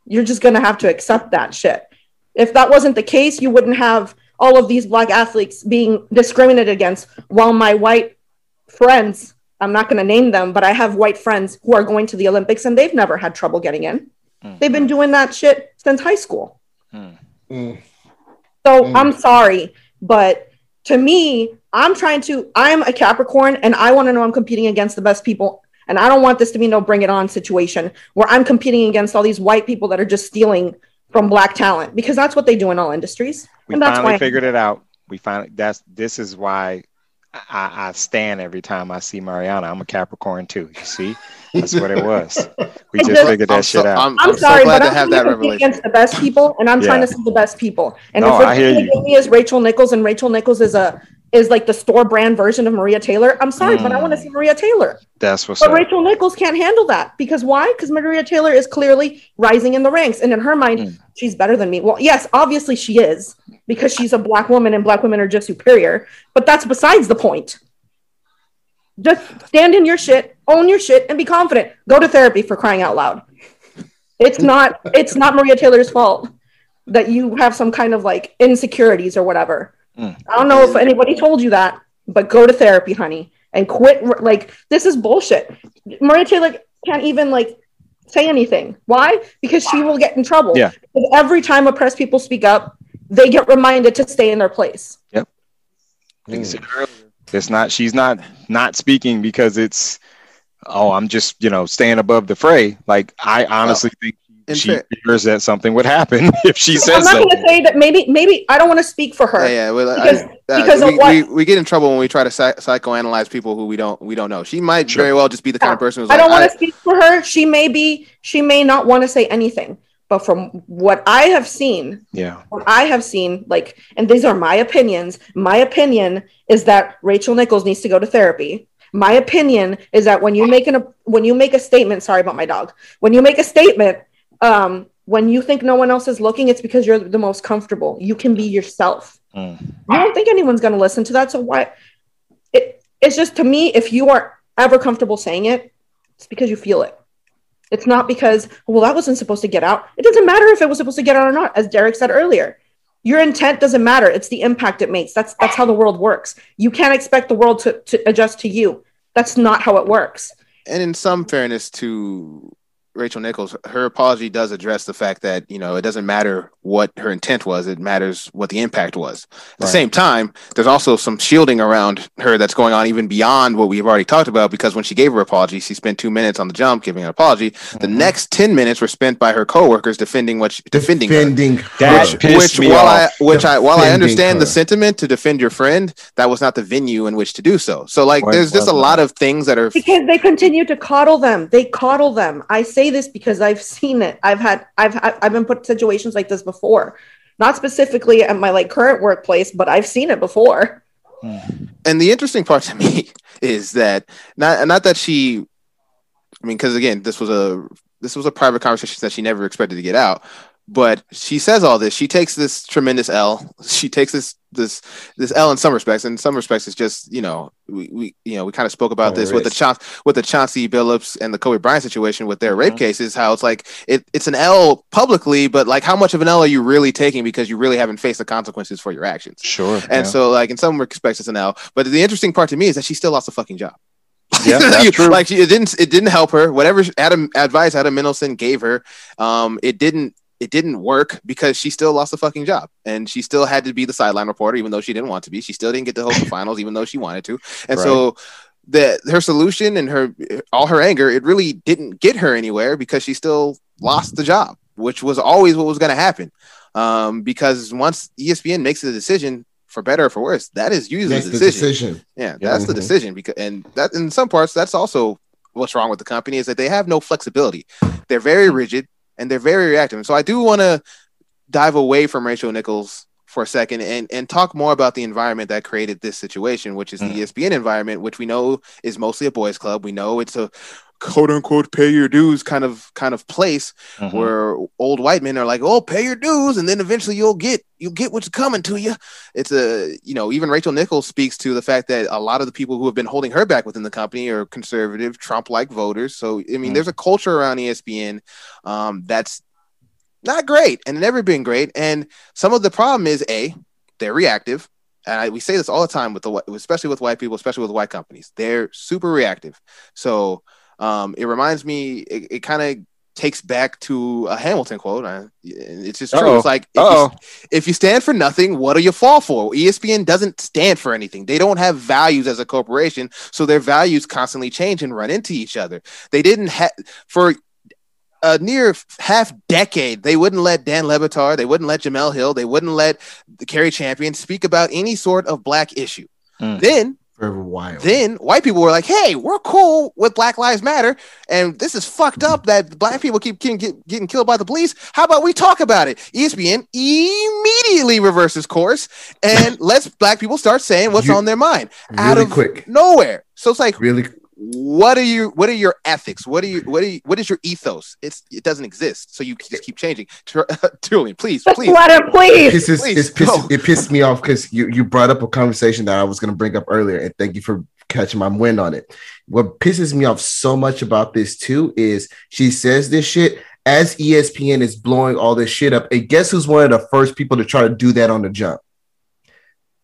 You're just going to have to accept that shit if that wasn't the case, you wouldn't have all of these black athletes being discriminated against while my white friends, I'm not going to name them, but I have white friends who are going to the Olympics and they've never had trouble getting in. Mm. They've been doing that shit since high school. Mm. Mm. So Mm. I'm sorry, but to me, I'm trying to, I'm a Capricorn and I want to know I'm competing against the best people. And I don't want this to be no bring it on situation where I'm competing against all these white people that are just stealing from black talent because that's what they do in all industries. We and that's finally why figured it out. We finally that's this is why I, I stand every time I see Mariana. I'm a Capricorn too. You see, that's what it was. We just just- figured that I'm shit so, out. I'm, I'm, I'm sorry, so glad but to I'm have trying that to compete revelation. against the best people, and I'm trying Yeah. to see the best people. And No, if I hear what you. give me is Rachel Nichols, and Rachel Nichols is a is like the store brand version of Maria Taylor. I'm sorry, but I want to Mm. see Maria Taylor. That's what's But up. Rachel Nichols can't handle that because why? Because Maria Taylor is clearly rising in the ranks, and in her mind, Mm. she's better than me. Well, yes, obviously she is because she's a black woman, and black women are just superior. But that's besides the point. Just stand in your shit, own your shit, and be confident. Go to therapy for crying out loud. It's [laughs] not. It's not Maria Taylor's fault that you have some kind of like insecurities or whatever. Mm. I don't know if anybody told you that, but go to therapy, honey, and quit. Like this is bullshit. Maria Taylor can't even like say anything. Why? Because she will get in trouble. Yeah. Because every time oppressed people speak up, they get reminded to stay in their place. Like I said earlier, It's not. She's not not speaking because it's. Oh, I'm just you know staying above the fray. Like I honestly think in she fair- fears that something would happen [laughs] if she says. I'm not going to say that. Maybe, maybe I don't want to speak for her. Yeah, yeah. Well, I- Because- uh, because of we, what- we, we get in trouble when we try to psy- psychoanalyze people who we don't we don't know. She might Sure. very well just be the kind of person who's I like, don't want to speak for her. She may be. She may not want to say anything. But from what I have seen, Yeah. what I have seen, like, and these are my opinions. My opinion is that Rachel Nichols needs to go to therapy. My opinion is that when you make an when you make a statement, sorry about my dog. When you make a statement, um, when you think no one else is looking, it's because you're the most comfortable. You can be yourself. Mm. You don't think anyone's going to listen to that, so why? It it's just to me, if you are ever comfortable saying it, it's because you feel it. It's not because well that wasn't supposed to get out. It doesn't matter if it was supposed to get out or not, as Derek said earlier. your intent doesn't matter. It's the impact it makes. That's that's how the world works. You can't expect the world to, to adjust to you. That's not how it works. And in some fairness to Rachel Nichols, her apology does address the fact that you know it doesn't matter what her intent was; it matters what the impact was. At the same time, there's also some shielding around her that's going on even beyond what we've already talked about. Because when she gave her apology, she spent two minutes on the jump giving an apology. The Mhm. next ten minutes were spent by her coworkers defending what she, defending defending That her. pissed which me while off. I which I while I Defending understand the sentiment to defend your friend, that was not the venue in which to do so. So like Well, there's just a lot of things that are Because they continue to coddle them. They coddle them. I say this because I've seen it. I've had I've I've been put in situations like this before. Not specifically at my like current workplace, but I've seen it before. Hmm. and the interesting part to [laughs] me is that not not that she I mean because again this was a this was a private conversation that she never expected to get out but she says all this she takes this tremendous L she takes this this this L in some respects in some respects it's just you know we, we you know we kind of spoke about Oh, this it with the is. With the Chauncey Billups and the Kobe Bryant situation with their rape Mhm. cases how it's like it, it's an L publicly but like how much of an L are you really taking because you really haven't faced the consequences for your actions Sure. and so, like in some respects, it's an L. But the interesting part to me is that she still lost a fucking job. Yeah, [laughs] You-. Like she, it didn't, it didn't help her. Whatever Adam advice Adam Mendelsohn gave her, um, it didn't, it didn't work because she still lost the fucking job, and she still had to be the sideline reporter, even though she didn't want to be. She still didn't get to host the [laughs] [laughs] finals, even though she wanted to. And so, the her solution and her all her anger, it really didn't get her anywhere because she still lost the job, which was always what was going to happen. Um, because once ESPN makes a decision, for better or for worse, that is usually That's the the decision. decision. Yeah, that's the Mhm. decision because and that in some parts that's also what's wrong with the company is that they have no flexibility. They're very rigid and they're very reactive. And so I do want to dive away from Rachel Nichols for a second and and talk more about the environment that created this situation, which is Mm. the ESPN environment, which we know is mostly a boys club. We know it's a quote unquote pay your dues kind of kind of place Mhm. where old white men are like, "Oh, pay your dues, and then eventually you'll get you'll get what's coming to you." It's a you know even Rachel Nichols speaks to the fact that a lot of the people who have been holding her back within the company are conservative, Trump-like voters. So I mean, Mm. there's a culture around ESPN um, that's not great and never been great. And some of the problem is a they're reactive. And I, we say this all the time with the especially with white people, especially with white companies. They're super reactive. So um, it reminds me. It, it kind of takes back to a Hamilton quote. It's just true. Uh-oh. It's like if you, if you stand for nothing, what do you fall for? ESPN doesn't stand for anything. They don't have values as a corporation, so their values constantly change and run into each other. They didn't have for a near half decade. They wouldn't let Dan Le Batard, they wouldn't let Jemele Hill, they wouldn't let the Cari Champion speak about any sort of black issue. Mm. Then For a while. then white people were like, "Hey, we're cool with Black Lives Matter, and this is fucked up that black people keep getting, get, getting killed by the police. How about we talk about it?" ESPN immediately reverses course and [laughs] lets black people start saying what's You- on their mind out of quick. nowhere. So it's like, Really what are you? What are your ethics? What are you? What are you? What is your ethos? It's it doesn't exist. So you just keep changing. Tur- [laughs] Julian, please, Just please. let him, please. pisses, please, it's piss, it pissed me off because you, you brought up a conversation that I was going to bring up earlier, and thank you for catching my wind on it. What pisses me off so much about this too is she says this shit as ESPN is blowing all this shit up, and guess who's one of the first people to try to do that on the jump?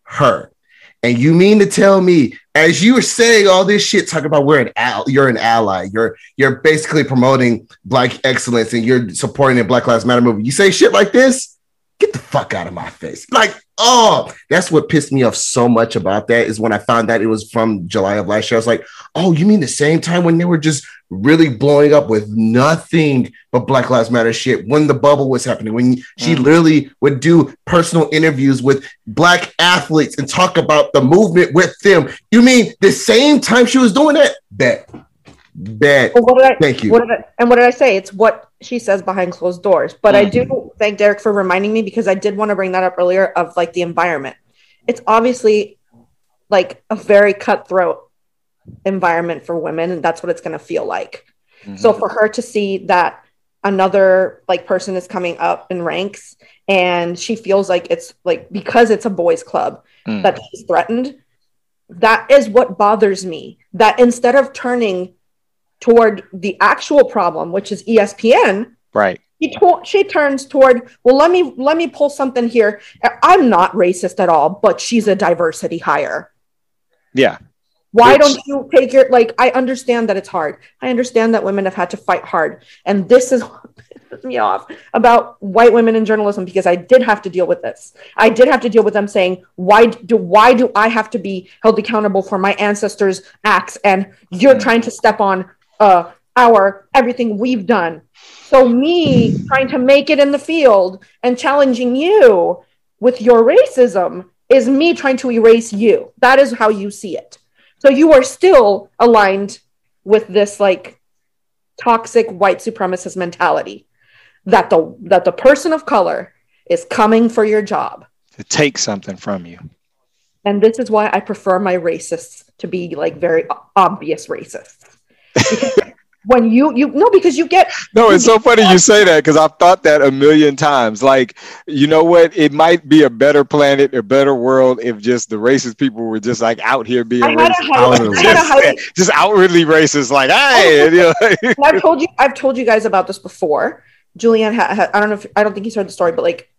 Her. And you mean to tell me, as you were saying all this shit, talking about we're an al- you're an ally, you're you're basically promoting black excellence and you're supporting the Black Lives Matter movement. You say shit like this, get the fuck out of my face. Like, oh, that's what pissed me off so much about that is when I found out it was from July of last year. I was like, oh, you mean the same time when they were just really blowing up with nothing but Black Lives Matter shit when the bubble was happening, when she Mm. literally would do personal interviews with black athletes and talk about the movement with them. You mean the same time she was doing that? Bet. Bet. Well, what did I? Thank you. What did I, and what did I say? It's what she says behind closed doors. But I Mm. do thank Derek for reminding me because I did want to bring that up earlier of like the environment. It's obviously like a very cutthroat environment for women, and that's what it's going to feel like. Mhm. So for her to see that another like person is coming up in ranks and she feels like it's like because it's a boys club Mm. that she's threatened that is what bothers me that instead of turning toward the actual problem which is espn right. She, to- she turns toward, well, let me let me pull something here. I'm not racist at all, but she's a diversity hire. Yeah. Why Which- don't you take your like? I understand that it's hard. I understand that women have had to fight hard, and this is what pisses me off about white women in journalism because I did have to deal with this. I did have to deal with them saying, "Why do why do I have to be held accountable for my ancestors' acts?" And you're Mm. trying to step on uh, our everything we've done. So me trying to make it in the field and challenging you with your racism is me trying to erase you. That is how you see it. So you are still aligned with this like toxic white supremacist mentality that the that the person of color is coming for your job. To take something from you. And this is why I prefer my racists to be like very obvious racists. [laughs] when you you no because you get No, it's so funny you say that because I've thought that a million times. Like, you know what? It might be a better planet, a better world if just the racist people were just like out here being I had a racist. highlight, I had a highlight Just, [laughs] just outwardly racist, like, hey, you know, And I've told you, I've told you guys about this before. Julianne, ha- ha- I don't know if I don't think he's heard the story, but like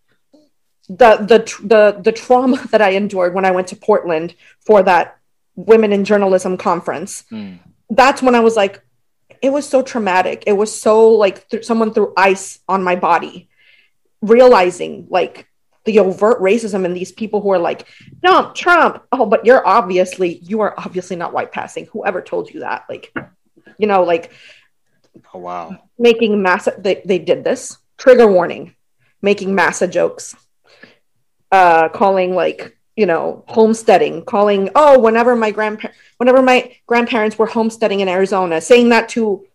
the the the the trauma [laughs] that I endured when I went to Portland for that women in journalism conference. Hmm. That's when I was like, it was so traumatic. It was so like th- someone threw ice on my body, realizing like the overt racism and these people who are like, no, Trump. Oh, but you're obviously you are obviously not white passing. Whoever told you that? Like, you know, like oh wow, making massa they, they did this trigger warning making massa jokes uh calling like you know homesteading calling oh whenever my grandpa whenever my grandparents were homesteading in arizona saying that to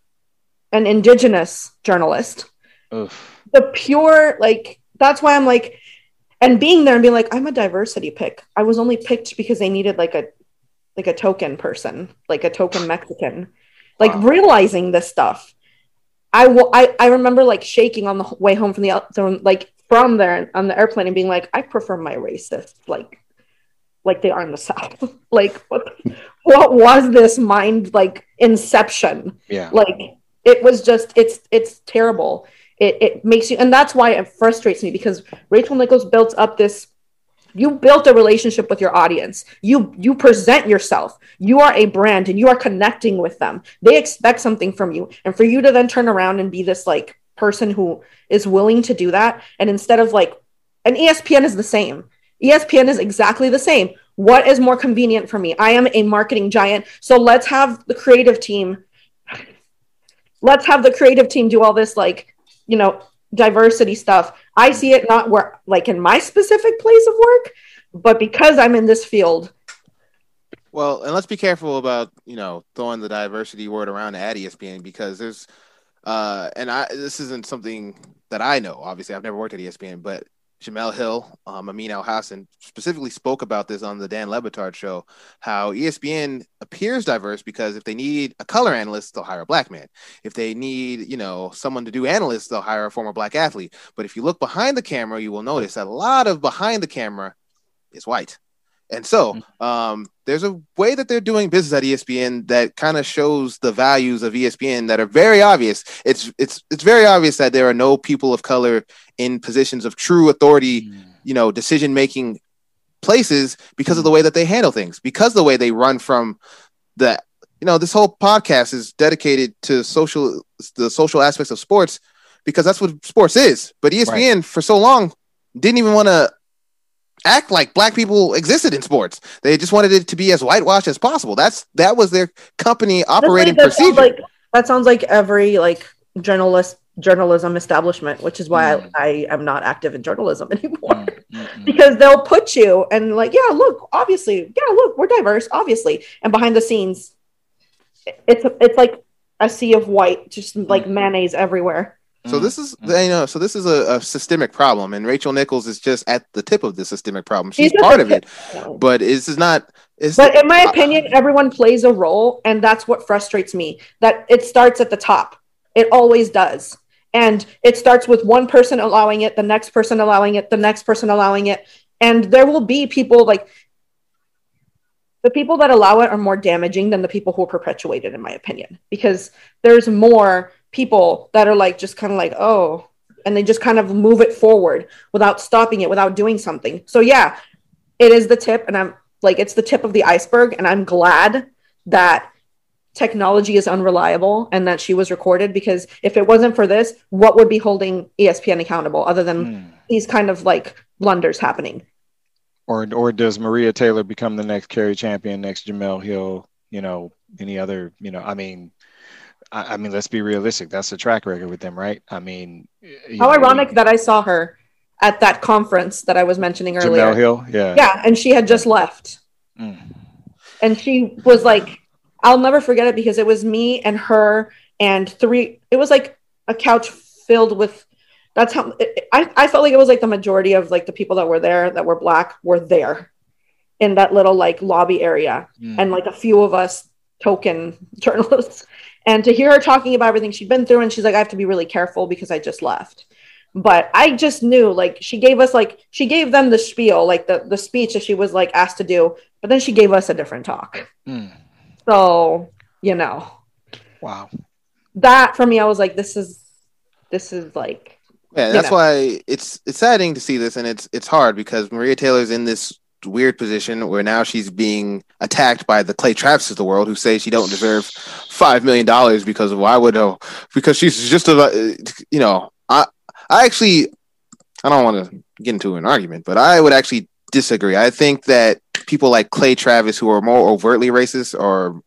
an indigenous journalist Oof. the pure like that's why i'm like and being there and being like i'm a diversity pick i was only picked because they needed like a like a token person like a token mexican like Wow. realizing this stuff I will I, I remember like shaking on the way home from the from, like from there on the airplane and being like i prefer my racist like like they are in the south. [laughs] Like what what was this mind like inception? Yeah. like it was just it's it's terrible. It, it makes you and that's why it frustrates me because rachel nichols built up this you built a relationship with your audience. You you present yourself. You are a brand and you are connecting with them. They expect something from you. And for you to then turn around and be this like person who is willing to do that and instead of like and espn is the same espn is exactly the same. What is more convenient for me? I am a marketing giant. So let's have the creative team let's have the creative team do all this like you know diversity stuff. I see it not where like in my specific place of work but because i'm in this field. Well, and let's be careful about you know throwing the diversity word around at ESPN because there's, uh, and I this isn't something that I know. Obviously, I've never worked at ESPN, but Jemele Hill, um, Amin Elhassan specifically spoke about this on the Dan Le Batard show. How ESPN appears diverse because if they need a color analyst, they'll hire a black man. If they need you know someone to do analysts, they'll hire a former black athlete. But if you look behind the camera, you will notice that a lot of behind the camera is white. And so mm. um, there's a way that they're doing business at ESPN that kind of shows the values of ESPN that are very obvious. It's it's it's very obvious that there are no people of color in positions of true authority, mm. you know, decision making places because of the mm. way that they handle things, because the way they run from the you know, this whole podcast is dedicated to social the social aspects of sports because that's what sports is. But ESPN for so long didn't even want to act like black people existed in sports. They just wanted it to be as whitewashed as possible. That's that was their company operating that sounds procedure. like that sounds like every like journalist journalism establishment which is why Mm. I, I am not active in journalism [laughs] anymore Mm, mm, mm. because they'll put you and like yeah look obviously yeah look we're diverse obviously and behind the scenes it's it's like a sea of white just like mayonnaise everywhere So this is mm-hmm. you know, so this is a, a systemic problem, and Rachel Nichols is just at the tip of the systemic problem. She's part of it, but this is not. It's but in my opinion everyone plays a role and that's what frustrates me that it starts at the top it always does and it starts with one person allowing it the next person allowing it the next person allowing it and there will be people like the people that allow it are more damaging than the people who perpetuate it in my opinion because there's more people that are like just kind of like oh and they just kind of move it forward without stopping it, without doing something. So yeah, it is the tip, and I'm like it's the tip of the iceberg, and I'm glad that technology is unreliable and that she was recorded because if it wasn't for this, what would be holding ESPN accountable other than Hmm. these kind of like blunders happening? Or or does Maria Taylor become the next Cari Champion, next Jemele Hill? You know, any other? You know, I mean, I, I mean, let's be realistic. That's the track record with them, right? I mean, How know, ironic that I saw her at that conference that I was mentioning earlier. Jemele Hill, yeah. Yeah, and she had just left. Mm. And she was like, I'll never forget it because it was me and her and three, it was like a couch filled with, that's how, it, I, I felt like it was like the majority of like the people that were there that were black were there in that little like lobby area Mm. and like a few of us token [laughs] journalists. And to hear her talking about everything she'd been through, and she's like, I have to be really careful because I just left. But I just knew, like, she gave us, like, she gave them the spiel, like the, the speech that she was like asked to do, but then she gave us a different talk. Mm. So, you know, Wow. that for me, I was like, this is, this is like, Yeah, you that's know. why it's it's saddening to see this, and it's it's hard because Maria Taylor's in this weird position where now she's being attacked by the Clay Travis of the world, who say she don't deserve five million dollars because of why would oh because she's just a you know I I actually I don't want to get into an argument, but I would actually disagree. I think that people like Clay Travis who are more overtly racist are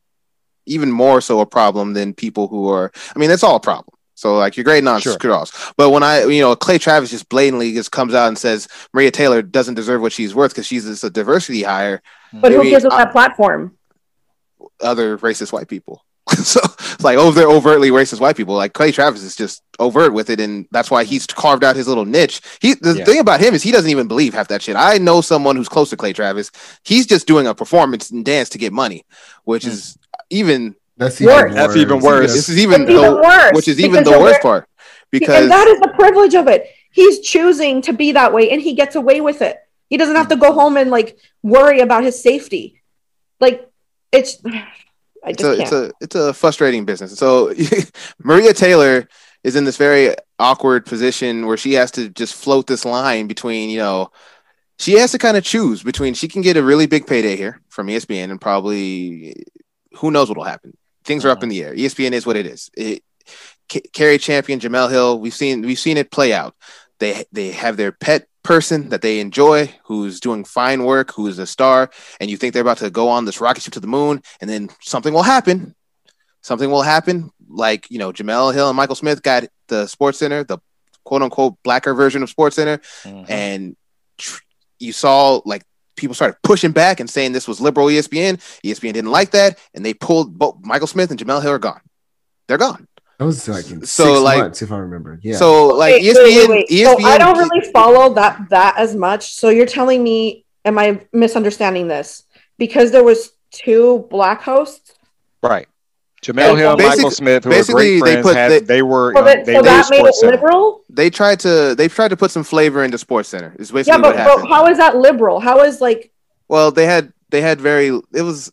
even more so a problem than people who are. I mean, it's all a problem. So like you're great on Sure. screw-offs. But when I, you know, Clay Travis just blatantly just comes out and says Maria Taylor doesn't deserve what she's worth because she's just a diversity hire, but who gives us I- that platform? other racist white people. [laughs] so it's like, oh, they're overtly racist white people. Like Clay Travis is just overt with it, and that's why he's carved out his little niche. He the Yeah. thing about him is he doesn't even believe half that shit. I know someone who's close to Clay Travis. He's just doing a performance and dance to get money, which Hmm. is even That's Worse. even That's even worse. this is even It's even the, worse, which is even the worst part because and that is the privilege of it. He's choosing to be that way and he gets away with it. He doesn't have to go home and like worry about his safety. Like it's [sighs] I it's a can't. it's a it's a frustrating business. So [laughs] Maria Taylor is in this very awkward position where she has to just float this line between you know she has to kind of choose between she can get a really big payday here from ESPN and probably who knows what will happen. Things are up in the air. ESPN is what it is. It, K- Cari Champion Jemele Hill. We've seen we've seen it play out. They they have their pet person that they enjoy, who's doing fine work, who is a star, and you think they're about to go on this rocket ship to the moon, and then something will happen. Something will happen, like you know, Jemele Hill and Michael Smith got the SportsCenter, the quote unquote blacker version of SportsCenter, Mhm. and tr- you saw like people started pushing back and saying this was liberal ESPN. ESPN didn't like that, and they pulled both Michael Smith and Jemele Hill are gone. They're gone. That was like in So, six like- months, if I remember. Yeah. So like Wait, ESPN, wait, wait, wait. ESPN. So I don't really follow that that as much. So you're telling me, am I misunderstanding this? Because there was two black hosts. Right. Jemele Hill and Michael Smith, who are basically, great they friends, put- had, they- they, were So, um, they so were that made it Center. liberal. they tried to they've tried to put some flavor into SportsCenter. Is basically Yeah, but, what happened. but how is that liberal? How is like well, they had they had very it was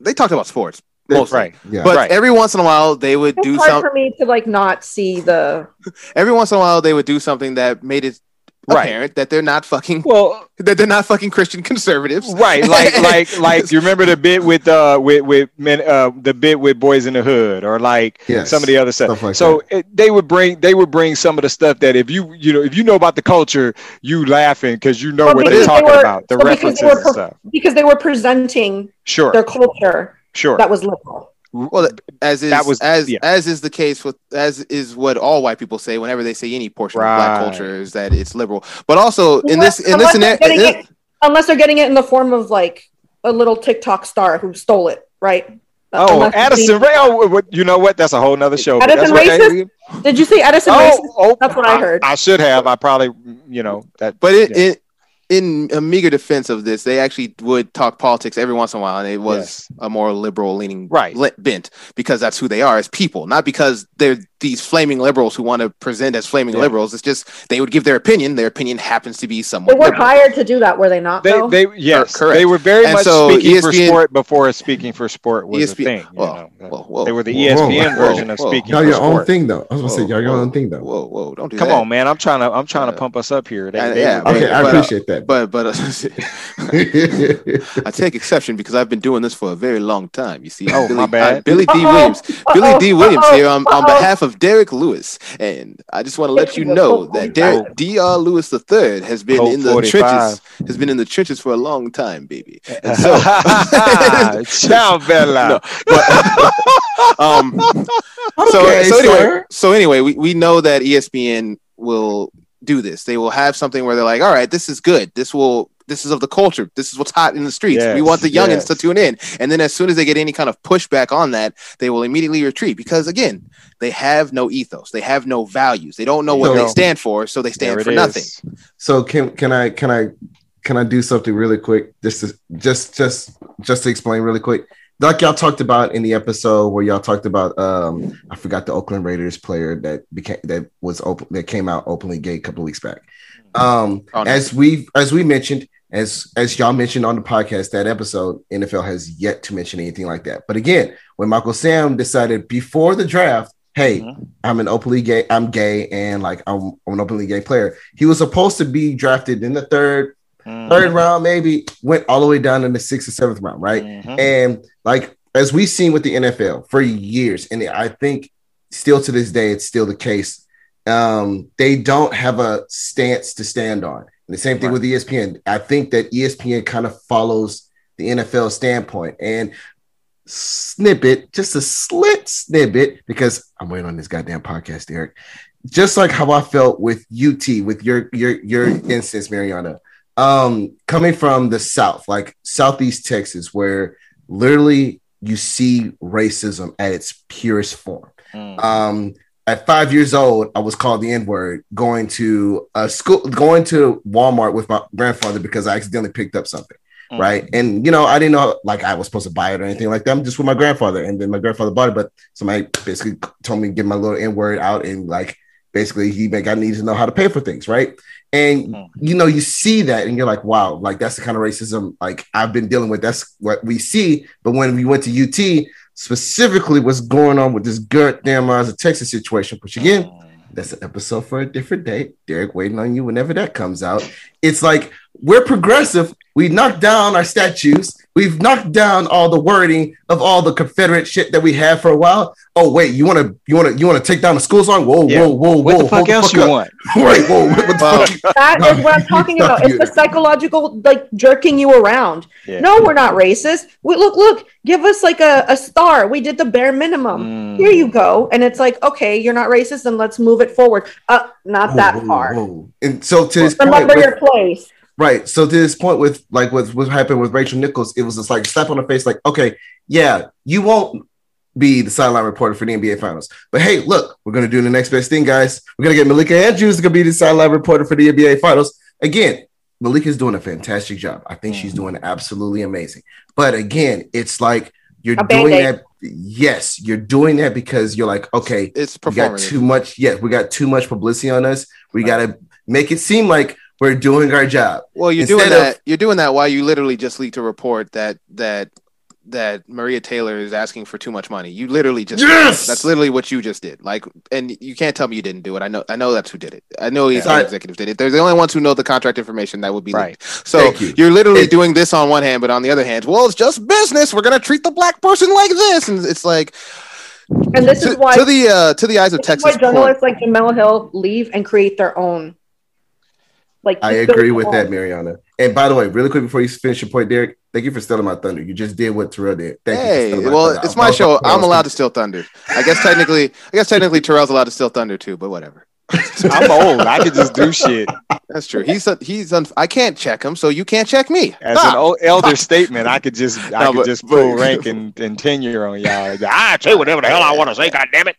they talked about sports mostly. Right. yeah. But Right. every once in a while they would it's do hard some for me to like not see the [laughs] every once in a while they would do something that made it Right. apparent that they're not fucking Well, [laughs] that they're not fucking Christian conservatives. right, like [laughs] like like you remember the bit with uh with with men uh the bit with Boys in the Hood or like Yes. some of the other stuff. Stuff like so it, they would bring they would bring some of the stuff that if you you know if you know about the culture, you laughing because you know Well, what they're they talking were- about, the well, because references they were and stuff. because they were presenting Sure, their culture sure. that was liberal. Well, as is That was- as yeah. as is the case with as is what all white people say whenever they say any portion of black culture is that it's liberal. But also in Unless- this in this unless they're scenario, getting it- unless they're getting it in the form of like a little TikTok star who stole it, right? Uh, oh, Addison Rae. Oh, you know what? That's a whole nother show. Addison that's what racist? Did you say Edison oh, racist? oh, That's what I heard. I, should have. I probably, you know, that. But it, yeah. it in a meager defense of this, they actually would talk politics every once in a while, and it was Yes. a more liberal leaning Right. bent because that's who they are as people, not because they're these flaming liberals who want to present as flaming Yeah. liberals. It's just they would give their opinion. Their opinion happens to be somewhat. They were liberal. hired to do that, were they not? They, though? they, yes, correct. they were very And much so speaking for sport before speaking for sport was a thing. you whoa, know. whoa, whoa, they were the whoa, ESPN whoa, version of whoa. speaking Y'all for your own sport. thing though. I was gonna say y'all your whoa, own thing though. Whoa, whoa! Don't do Come that. on, man! I'm trying to I'm trying to Uh, pump us up here. They, uh, yeah, were- Okay, I but, uh, appreciate that. But but [laughs] I take exception because I've been doing this for a very long time. You see, Oh, Billy, my bad. uh, Billy Dee Williams, Billy Dee Williams here on, on behalf of Derek Lewis, and I just want to let you know that Derek D. R. Lewis III has been Code in the 45. trenches, has been in the trenches for a long time, baby. [laughs] And so, [laughs] Ciao, Bella. No, but, [laughs] um, so Okay, so anyway, sir. so anyway, we, we know that ESPN will do this. They will have something where they're like, all right, this is good. This will this is of the culture. This is what's hot in the streets. we want the youngins yes. to tune in. And then as soon as they get any kind of pushback on that, they will immediately retreat because again, they have no ethos. They have no values. They don't know what So- they stand for, so they stand for it nothing. So can can I can I can I do something really quick just to just just just to explain really quick? Like y'all talked about in the episode where y'all talked about um I forgot the Oakland Raiders player that became that was open that came out openly gay a couple of weeks back. Um Oh, no. as we as we mentioned as as y'all mentioned on the podcast that episode NFL has yet to mention anything like that. But again, when Michael Sam decided before the draft, hey, Mhm. I'm an openly gay, I'm gay, and like I'm, I'm an openly gay player. He was supposed to be drafted in the third, Mhm. third round, maybe went all the way down in the sixth or seventh round, right? Mhm. And like as we've seen with the NFL for years, and I think still to this day, it's still the case. Um, they don't have a stance to stand on. And the same thing Right. with ESPN. I think that ESPN kind of follows the NFL standpoint and snippet, just a slit snippet, because I'm waiting on this goddamn podcast, Eric. Just like how I felt with UT, with your your your [laughs] instance, Mariana, um, coming from the South, like Southeast Texas, where literally you see racism at its purest form. Mhm. Um, at five years old, I was called the N word going to a school, going to Walmart with my grandfather because I accidentally picked up something. Mhm. Right. And, you know, I didn't know like I was supposed to buy it or anything like that. I'm just with my grandfather. And then my grandfather bought it, but somebody basically told me to get my little N word out and like basically he make I need to know how to pay for things. Right. And, Mhm. you know, you see that and you're like, wow, like that's the kind of racism like I've been dealing with. That's what we see. But when we went to UT, specifically what's going on with this goddamn Eyes of Texas situation, which again, oh. that's an episode for a different day. Derek waiting on you whenever that comes out. It's like we're progressive. We knock down our statues. We've knocked down all the wording of all the Confederate shit that we had for a while. Oh wait, you want to you want to you want to take down the school song? Whoa, Yeah. whoa, whoa, What whoa! the fuck hold else you up. want? [laughs] Right, whoa, what the Well, fuck? That No, is what I'm talking about. It's the psychological, like jerking you around. Yeah. No, we're not racist. We, look, look, give us like a, a star. We did the bare minimum. Mm. Here you go. And it's like, okay, you're not racist, then let's move it forward. Uh, not Whoa, that whoa, far. whoa. And so to this point, Remember with- your place. Right. So to this point, with like what what happened with Rachel Nichols, it was just like slap on the face, like, okay, yeah, you won't be the sideline reporter for the NBA Finals, but hey, look, we're gonna do the next best thing, guys. We're gonna get Malika Andrews to be the sideline reporter for the NBA Finals again. Malika's doing a fantastic job. I think she's mm-hmm. doing absolutely amazing. But again, it's like you're A doing Band-Aid. that. Yes, you're doing that because you're like, okay, It's we got too much. Yes, we got too much publicity on us. We got to make it seem like we're doing our job. Well, you're Instead doing of- that. You're doing that while you literally just leaked a report that that that Maria Taylor is asking for too much money. You literally just Yes! that's literally what you just did. Like, and you can't tell me you didn't do it. I know. I know that's who did it. I know these Yeah. executives did it. They're the only ones who know the contract information that would be Right. leaked. So you. you. are literally It- doing this on one hand, but on the other hand, well, it's just business. We're gonna treat the black person like this, and it's like And this to, is why to the uh, to the eyes of Texas. why point- journalists like Jemele Hill leave and create their own. Like I agree with their that. Mariana. And by the way, really quick before you finish your point, Derek, thank you for stealing my thunder. You just did what Terrell did. Thank you. Hey, well, thunder. it's I my show. I was- I'm allowed to steal thunder. I guess technically, I guess technically Terrell's allowed to steal thunder too, but whatever. [laughs] I'm old. I can just do shit. That's true. He's a, he's un, I can't check him, so you can't check me. As Ah! an old elder statement, I could just I No, could but- just but- pull [laughs] rank and, and tenure on y'all. I say whatever the hell I want to say. God damn it!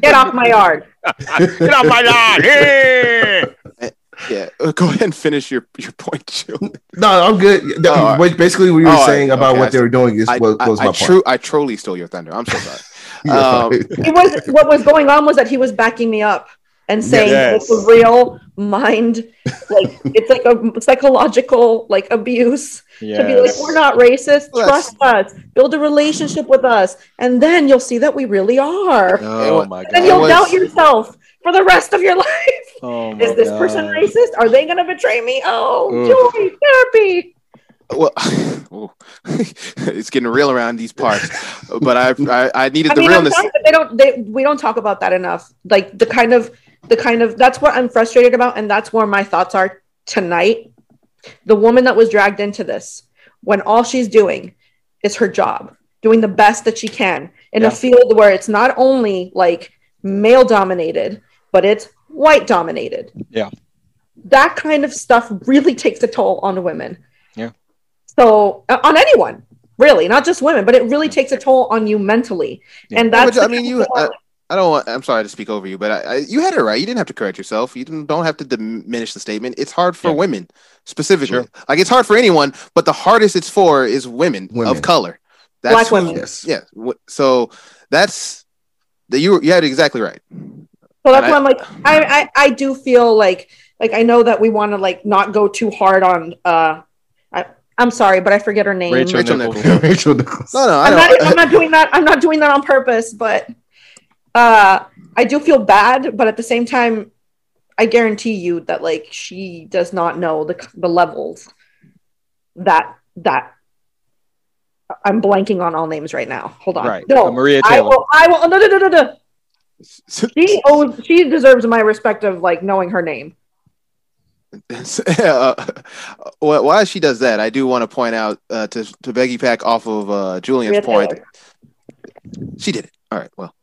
Get off my yard. [laughs] Get off my yard. Yeah! Yeah, uh, go ahead and finish your your point, Joe. No, I'm good. That- Oh, what- basically, what you were oh, saying about okay, what I they were doing is I, what I, was I, my point. true, I truly stole your thunder. I'm so sorry. [laughs] Um, It was what was going on was that he was backing me up and saying Yes. it's a real mind, like it's like a psychological like abuse to be like, we're not racist. Well, Trust us. Build a relationship with us, and then you'll see that we really are. Oh my And god. you'll was- doubt yourself for the rest of your [laughs] life. Oh Is this person racist? Are they going to betray me? Oh, Ugh. joy, therapy. well, [laughs] ooh, [laughs] it's getting real around these parts, but I I, I needed I the mean, realness. they don't. They, we don't talk about that enough. Like the kind of the kind of that's what I'm frustrated about, and that's where my thoughts are tonight. The woman that was dragged into this, when all she's doing is her job, doing the best that she can in Yeah. a field where it's not only like male dominated, but it's white dominated. Yeah. That kind of stuff really takes a toll on women. Yeah. So uh, on anyone, really, not just women, but it really takes a toll on you mentally. Yeah. And that's but, I mean, you. I, I don't. Want, I'm sorry to speak over you, but I, I, you had it right. You didn't have to correct yourself. You didn't, don't have to diminish the statement. It's hard for Yeah. women specifically. Sure. Like it's hard for anyone, but the hardest it's for is women, Women. of color. Black who- women. Yes. Yeah. So that's that you you had it exactly right. So that's I- why I'm like, I, I, I do feel like, like I know that we want to like not go too hard on. uh I, I'm sorry, but I forget her name. Rachel Rachel Nichols. Nichols. [laughs] Rachel Nichols. No, no, I I'm not, I'm not doing that. I'm not doing that on purpose, but uh, I do feel bad. But at the same time, I guarantee you that like she does not know the the levels that that I'm blanking on all names right now. Hold on. Right. No, Maria I will. I will. No, no, no, no, no. [laughs] She owes. She deserves my respect of like knowing her name. [laughs] uh, wh- while she does that, I do want to point out uh, to to Becky Pack off of uh, Julian's point. She did it. All right. Well,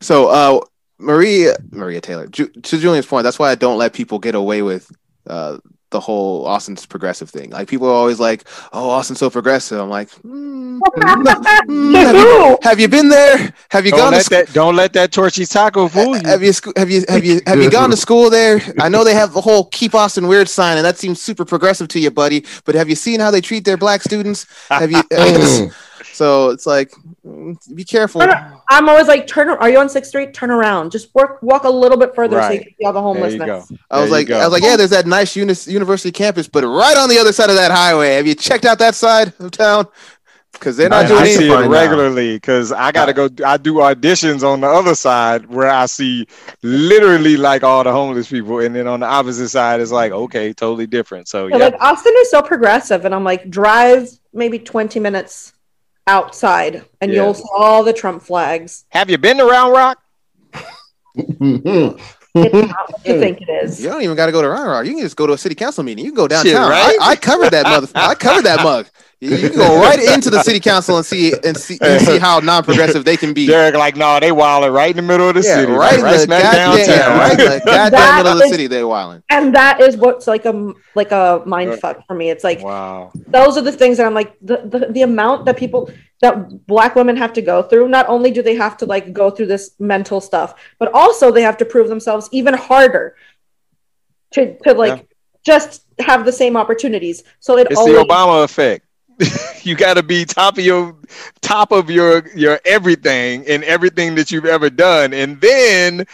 so uh, Maria Maria Taylor. Ju- to Julian's point, that's why I don't let people get away with uh, the whole Austin's progressive thing. Like people are always like, "Oh, Austin's so progressive." I'm like, [laughs] mm, mm, have, you, have you been there? Have you Don't gone to let school? that don't let that Torchy's taco fool you. Have you have you have you have you gone to school there? I know they have the whole "Keep Austin Weird" sign, and that seems super progressive to you, buddy. But have you seen how they treat their black students? Have you? [laughs] So it's like, mm, be careful. I'm always like, turn. Are you on Sixth Street? Turn around. Just work, walk a little bit further so you can see all the There you homelessness. go. I was you like, go. I was like, yeah, there's that nice uni- university campus, but right on the other side of that highway. Have you checked out that side of town? Because they're not I, doing I anything. see it regularly because I gotta go. I do auditions on the other side where I see literally like all the homeless people, and then on the opposite side it's like okay, totally different. So Yeah, yeah, Like Austin is so progressive, and I'm like, drive maybe 20 minutes outside, and Yeah. you'll see all the Trump flags. have you been to Round Rock? It's not what you think it is. You don't even got to go to Round Rock. You can just go to a city council meeting. You can go Shit, downtown. right? I, I covered that mother. I covered that mug. You, you can go right into the city council and see and see and see how non-progressive they can be. Derek, like, no, they wilding right in the middle of the Yeah, city, right, like, in the smack goddamn, downtown. yeah, right in the [laughs] goddamn That middle of the city. They're wilding. And that is what's like a like a mind fuck for me. It's like wow. those are the things that I'm like the, the the amount that people that black women have to go through. Not only do they have to like go through this mental stuff, but also they have to prove themselves even harder to to like just have the same opportunities. So it It's always the Obama effect. [laughs] you got to be top of your top of your your everything in everything that you've ever done, and then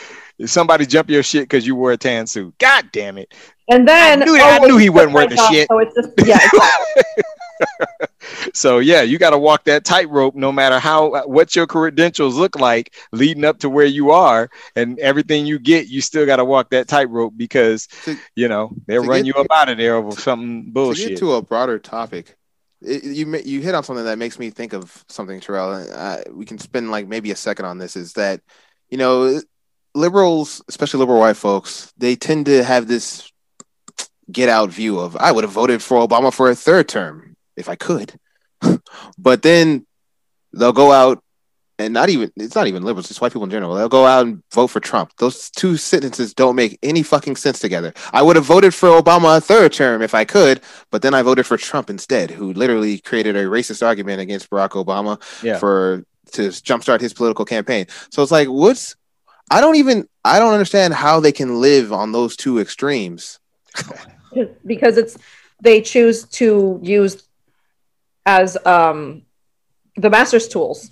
somebody jump your shit because you wore a tan suit. God damn it! and then I knew that- I oh, knew he wasn't my worth the shit. So oh, it's just yeah, exactly. [laughs] So yeah, you got to walk that tightrope, no matter how what your credentials look like leading up to where you are, and everything you get, you still got to walk that tightrope because To- you know they'll run you up out of there over something To bullshit. get to a broader topic, it, you you hit on something that makes me think of something, Terrell. I, we can spend like maybe a second on this. Is that you know liberals, especially liberal white folks, they tend to have this get out view of I would have voted for Obama for a third term if I could, [laughs] but then they'll go out and not even it's not even liberals, it's white people in general. They'll go out and vote for Trump. Those two sentences don't make any fucking sense together. I would have voted for Obama a third term if I could, but then I voted for Trump instead, who literally created a racist argument against Barack Obama Yeah. for to jumpstart his political campaign. So it's like, what's I don't even I don't understand how they can live on those two extremes. [laughs] because it's they choose to use as um the master's tools.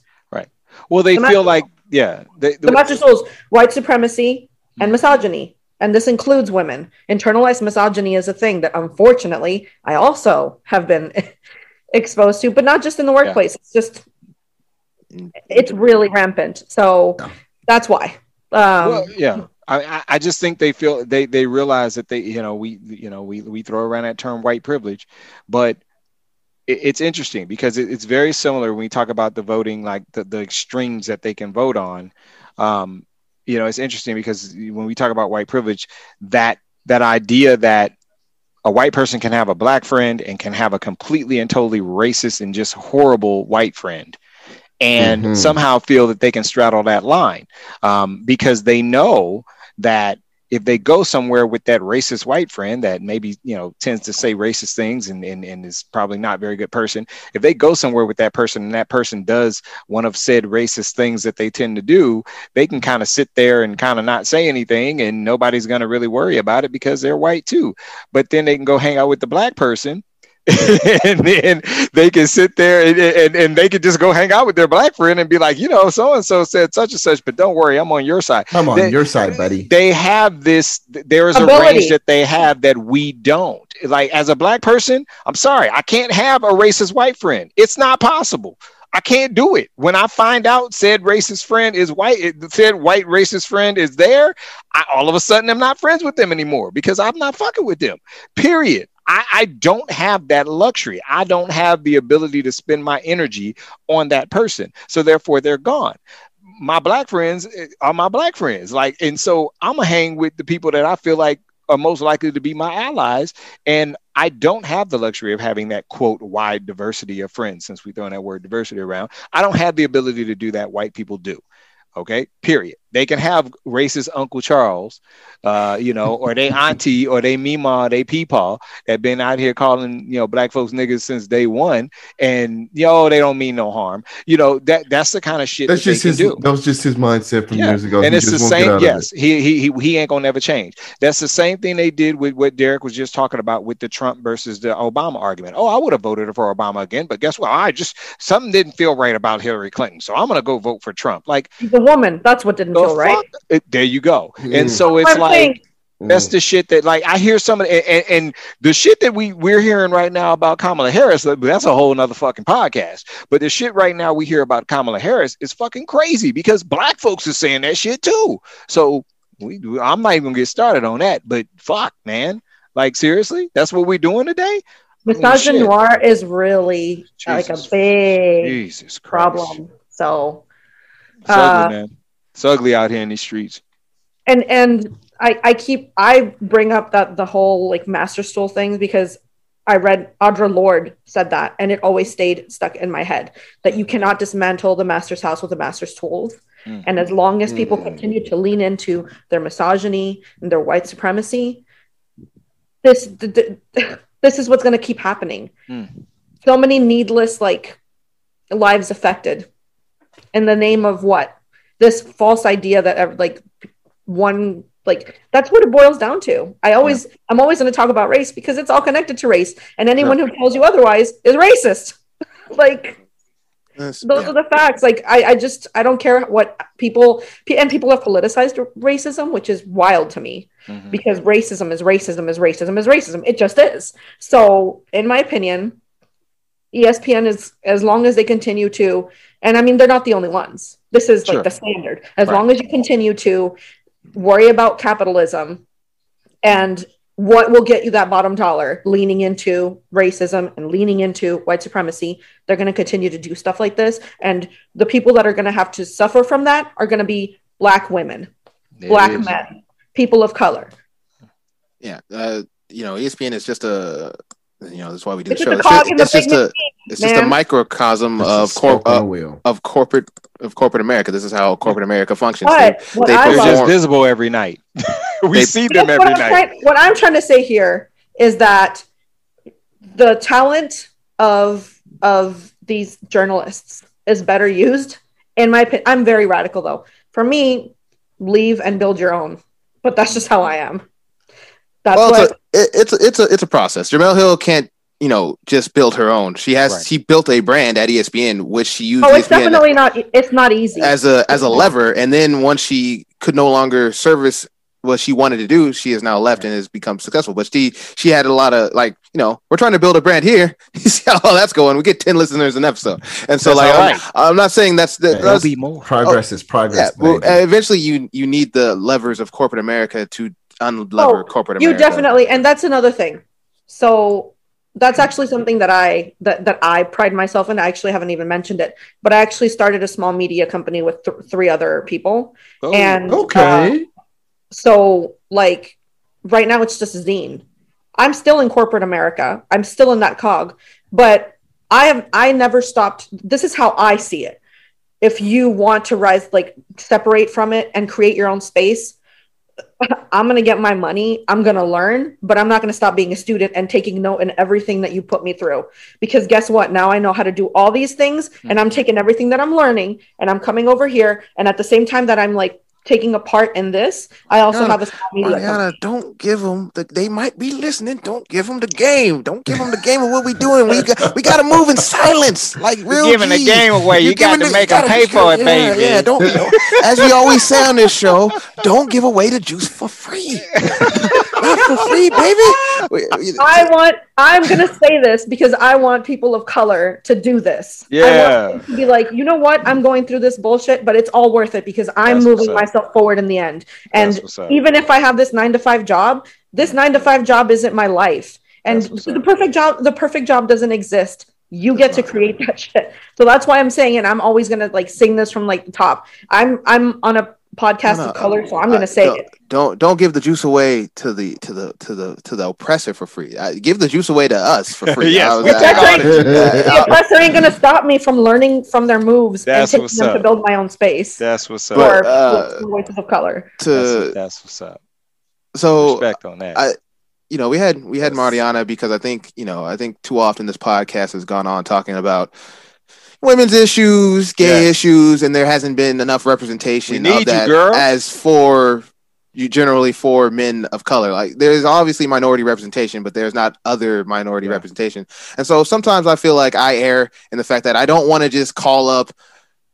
Well, they The feel like yeah, they, The master souls, white supremacy and misogyny. And this includes women. Internalized misogyny is a thing that unfortunately I also have been [laughs] exposed to, but not just in the workplace. It's just it's really rampant. So Yeah. that's why. Um, well, yeah. I, I- just think they feel they they realize that they you know we you know we we throw around that term white privilege, but it's interesting because it's very similar when we talk about the voting like the, the extremes that they can vote on. Um, you know, it's interesting because when we talk about white privilege, that that idea that a white person can have a black friend and can have a completely and totally racist and just horrible white friend and Mhm. somehow feel that they can straddle that line um, because they know that if they go somewhere with that racist white friend that maybe you know tends to say racist things and, and, and is probably not a very good person if they go somewhere with that person and that person does one of said racist things that they tend to do they can kind of sit there and kind of not say anything and nobody's going to really worry about it because they're white too. But then they can go hang out with the black person [laughs] and then they can sit there and, and, and they can just go hang out with their black friend and be like, you know, so and so said such and such, but don't worry, I'm on your side. I'm on They- your side, buddy. They have this, there is a range that they have that we don't. Like, as a black person, I'm sorry, I can't have a racist white friend. It's not possible. I can't do it. When I find out said racist friend is white, said white racist friend is there, I all of a sudden I'm not friends with them anymore because I'm not fucking with them. Period. I, I don't have that luxury. I don't have the ability to spend my energy on that person. So therefore they're gone. My black friends eh, are my black friends. Like, and so I'm gonna hang with the people that I feel like are most likely to be my allies. And I don't have the luxury of having that quote wide diversity of friends, since we throwing that word diversity around. I don't have the ability to do that. White people do. Okay, period. They can have racist Uncle Charles, uh, you know, or they [laughs] auntie, or they mima, or they peepaw that been out here calling, you know, black folks niggas since day one, and yo, they don't mean no harm. You know, that that's the kind of shit That's that they just can his. do. That was just his mindset from Yeah, years ago. and He it's the just won't get out same. of Yes, it. he, he he he ain't gonna never change. That's the same thing they did with what Derek was just talking about with the Trump versus the Obama argument. Oh, I would have voted for Obama again, but guess what? I just something didn't feel right about Hillary Clinton, so I'm gonna go vote for Trump. Like, the woman, that's what didn't the right. It- there you go. Mm. And so it's I'm like. saying, That's the shit that like I hear some of the, and, and the shit that we we're hearing right now about Kamala Harris. That's a whole nother fucking podcast. But the shit right now we hear about Kamala Harris is fucking crazy because black folks are saying that shit too. So we I'm not even gonna get started on that. But fuck, man, like seriously, that's what we're doing today. misogynoir is really like a big Jesus problem. So It's ugly, Uh, man. It's ugly out here in these streets. and and I I keep I bring up that the whole like master stool thing because I read Audre Lorde said that and it always stayed stuck in my head that you cannot dismantle the master's house with the master's tools. Mm. And as long as people Mm. continue to lean into their misogyny and their white supremacy, this th- th- [laughs] this is what's going to keep happening. Mm. So many needless like lives affected in the name of what? This false idea that like one like that's what it boils down to. I always I'm always going to talk about race because it's all connected to race and anyone who tells you otherwise is racist. [laughs] like That's- those yeah. are the facts like I, I just i don't care what people and people have politicized racism which is wild to me Mhm. because racism is racism is racism is racism it just is so in my opinion espn is as long as they continue to and i mean they're not the only ones this is like Sure. the standard as Right. long as you continue to worry about capitalism and what will get you that bottom dollar leaning into racism and leaning into white supremacy they're going to continue to do stuff like this and the people that are going to have to suffer from that are going to be black women There black it is. men people of color yeah, uh, you know, ESPN is just a, you know, that's why we do It's the show. just It's just, the it's just a, it's just a microcosm That's of just cor- spoke uh, wheel. of corporate of corporate America. This is how corporate America functions. but what they I They're just visible every night. [laughs] we They- see them every what, night. trying, what I'm trying to say here is that the talent of of these journalists is better used. In my opinion, I'm very radical though. For me, leave and build your own. But that's just how I am. That's well, what it's a, it, it's a, it's a it's a process. Jemele Hill can't you know just build her own. She has Right. she built a brand at ESPN, which she used Oh, it's ESPN definitely not. It's not easy. as a as a lever. And then once she could no longer service what she wanted to do, she has now left and has become successful. But she she had a lot of like you know we're trying to build a brand here. [laughs] You see how that's going? We get ten listeners an episode, and so That's like all I'm, right. I'm not saying that's the There'll that's, be more. Progress is yeah, progress. well, uh, eventually you you need the levers of corporate America to Oh, corporate you definitely, and that's another thing. So that's actually something that I that that I pride myself in. I actually haven't even mentioned it, but I actually started a small media company with th- three other people, Oh, and uh, okay. so like right now it's just a zine. I'm still in corporate America. I'm still in that cog, but I have I never stopped. This is how I see it. If you want to rise, like separate from it and create your own space, I'm gonna get my money. I'm gonna learn, but I'm not gonna stop being a student and taking note in everything that you put me through. Because guess what? Now I know how to do all these things, and I'm mm-hmm. taking everything that I'm learning, and I'm coming over here, and at the same time that I'm like taking a part in this, I also Mariana, have a small media. company. Mariana, don't give them. The, they might be listening. Don't give them the game. Don't give them the game of what we doing. We got we got to move in silence, like real. You're giving the game away. You You're got giving to the- make you them pay for it, yeah, baby. Yeah, don't. As we always say on this show, don't give away the juice for free. [laughs] Not for free, baby. We- we- I want. I'm gonna say this because I want people of color to do this. I Yeah. want to be like, you know what? I'm going through this bullshit, but it's all worth it because I'm That's moving what's up. Myself forward in the end. And That's what's up. even if I have this nine to five job, this nine to five job isn't my life. And the perfect job, the perfect job doesn't exist. You get to create that [laughs] shit. So that's why I'm saying, and I'm always gonna like sing this from like the top. I'm I'm on a podcast No, no, of color, so I'm uh, gonna say don't, it. Don't don't give the juice away to the to the to the to the oppressor for free. Uh, give the juice away to us for [laughs] free. Yes, I was- we I- I- uh, the oppressor ain't gonna stop me from learning from their moves That's and taking what's them to up. build my own space That's what's up. But, for uh, voices of color. to that's what's up. so Respect on that. I- you know, we had we had Mariana because I think you know I think too often this podcast has gone on talking about women's issues, gay Yes. issues, and there hasn't been enough representation of that girl. as for you generally for men of color. Like there's obviously minority representation, but there's not other minority Yeah. representation. And so sometimes I feel like I err in the fact that I don't want to just call up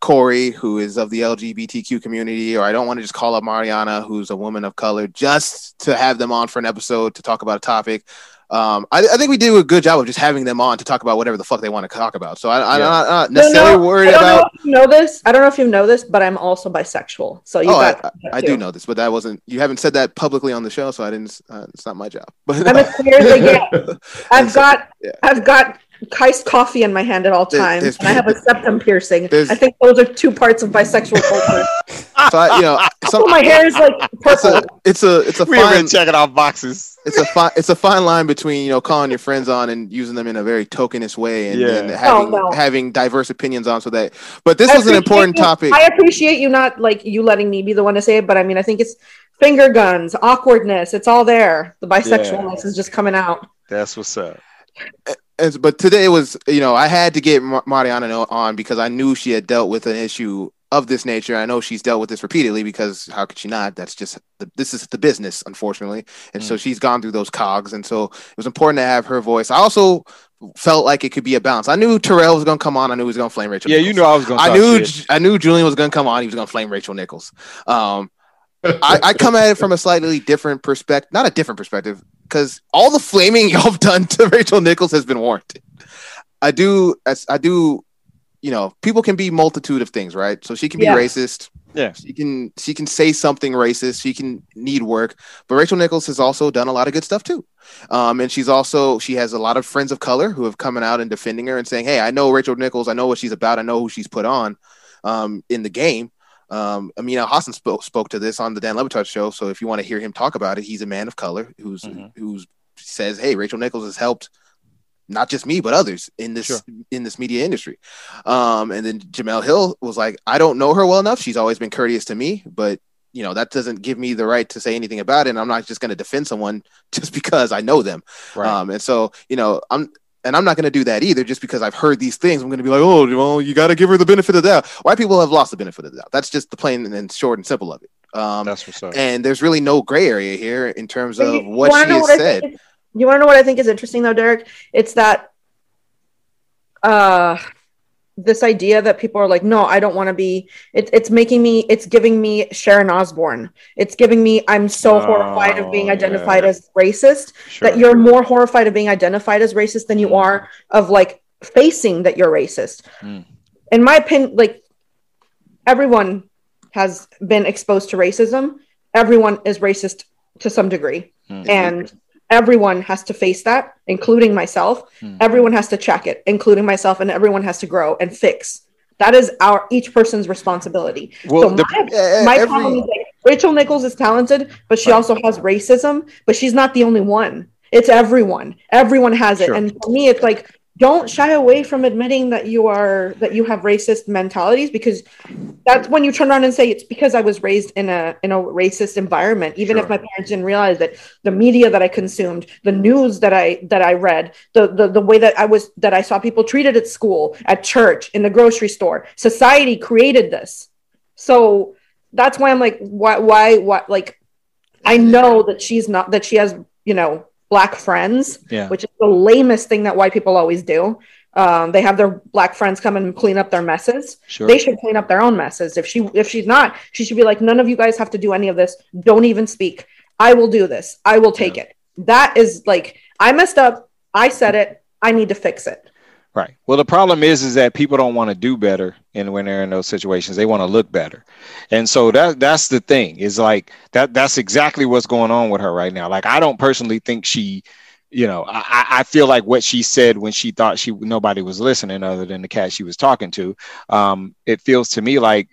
Corey, who is of the LGBTQ community, or I don't want to just call up Mariana, who's a woman of color, just to have them on for an episode to talk about a topic. Um, I, I think we do a good job of just having them on to talk about whatever the fuck they want to talk about. So I, I'm Yeah. not, not necessarily no, worried I don't know about. if you know this. I don't know if you know this, but I'm also bisexual. So you Oh, I, got that I too. do know this, but that wasn't. You haven't said that publicly on the show, so I didn't. Uh, it's not my job. But [laughs] I'm as clear as they get. I've so- got yeah. I've got iced coffee in my hand at all times, there's- and I have a septum piercing. I think those are two parts of bisexual culture. [laughs] so I, you know, [laughs] some, oh, my hair is like it's a, it's a, it's a We've fine, checking off boxes. it's a fine, it's a fine line between you know calling your friends on and using them in a very tokenist way and, Yeah. and oh, having Oh, no. having diverse opinions on. So that, but this I was an important you- topic. I appreciate you not like you letting me be the one to say it, but I mean, I think it's finger guns, awkwardness. It's all there. The bisexualness is just coming out. That's what's up. Eh, And- but today was, you know, I had to get Mariana on because I knew she had dealt with an issue of this nature. I know she's dealt with this repeatedly because how could she not? That's just the, this is the business, unfortunately. And so she's gone through those cogs, and so it was important to have her voice. I also felt like it could be a balance. I knew Terrell was going to come on. I knew he was going to flame Rachel. Yeah, you Nichols. know I was gonna. I knew shit. I knew Julian was going to come on. He was going to flame Rachel Nichols. Um, I, I come at it from a slightly different perspective, not a different perspective, because all the flaming [laughs] y'all have done to Rachel Nichols has been warranted. I do, as I do, you know, people can be multitude of things, right? So she can be Yeah. racist. Yeah. She can she can say something racist. She can need work, but Rachel Nichols has also done a lot of good stuff too. Um, and she's also she has a lot of friends of color who have coming out and defending her and saying, "Hey, I know Rachel Nichols. I know what she's about. I know who she's put on um, in the game." Um, Amin Elhassan spoke spoke to this on the Dan Le Batard show. So if you want to hear him talk about it, he's a man of color who's Mhm. who's says, "Hey, Rachel Nichols has helped." Not just me, but others in this Sure. in this media industry. Um, and then Jemele Hill was like, I don't know her well enough. She's always been courteous to me, but you know, that doesn't give me the right to say anything about it. And I'm not just going to defend someone [laughs] just because I know them. Right. Um, and so, you know, I'm, and I'm not going to do that either just because I've heard these things. I'm going to be like, oh, well, you got to give her the benefit of the doubt. White people have lost the benefit of the doubt. That's just the plain and short and simple of it. Um, That's what's up. and there's really no gray area here in terms of You what wanna she has I said. think? You want to know what I think is interesting though, Derek? It's that uh this idea that people are like, no, I don't want to be. It's it's making me. It's giving me Sharon Osbourne. It's giving me. I'm so Oh, horrified of being identified yeah. as racist Sure. that you're more horrified of being identified as racist than you Mm. are of like facing that you're racist. Mm. In my opinion, like everyone has been exposed to racism. Everyone is racist to some degree, Mm. and everyone has to face that, including myself. Mm. Everyone has to check it, including myself, and everyone has to grow and fix. That is our each person's responsibility. Well, so the- my, Yeah, my every- problem is like Rachel Nichols is talented, but she Right. also has racism, but she's not the only one. It's everyone. Everyone has it. Sure. And for me, it's like don't shy away from admitting that you are that you have racist mentalities because that's when you turn around and say it's because I was raised in a in a racist environment. Even if my parents didn't realize that the media that I consumed, the news that I that I read, the the, the way that I was that I saw people treated at school, at church, in the grocery store, society created this. So that's why I'm like, why, why, what? Like, I know that she's not that she has, you know, black friends, Yeah. which is the lamest thing that white people always do. Um, they have their black friends come and clean up their messes. Sure. They should clean up their own messes. If she if she's not, she should be like, none of you guys have to do any of this. Don't even speak. I will do this. I will take it. That is like, I messed up. I said it. I need to fix it. Right. Well, the problem is, is that people don't want to do better, and when they're in those situations, they want to look better, and so that that's the thing. Is like that. That's exactly what's going on with her right now. Like, I don't personally think she, you know, I, I- feel like what she said when she thought she nobody was listening other than the cat she was talking to. Um, it feels to me like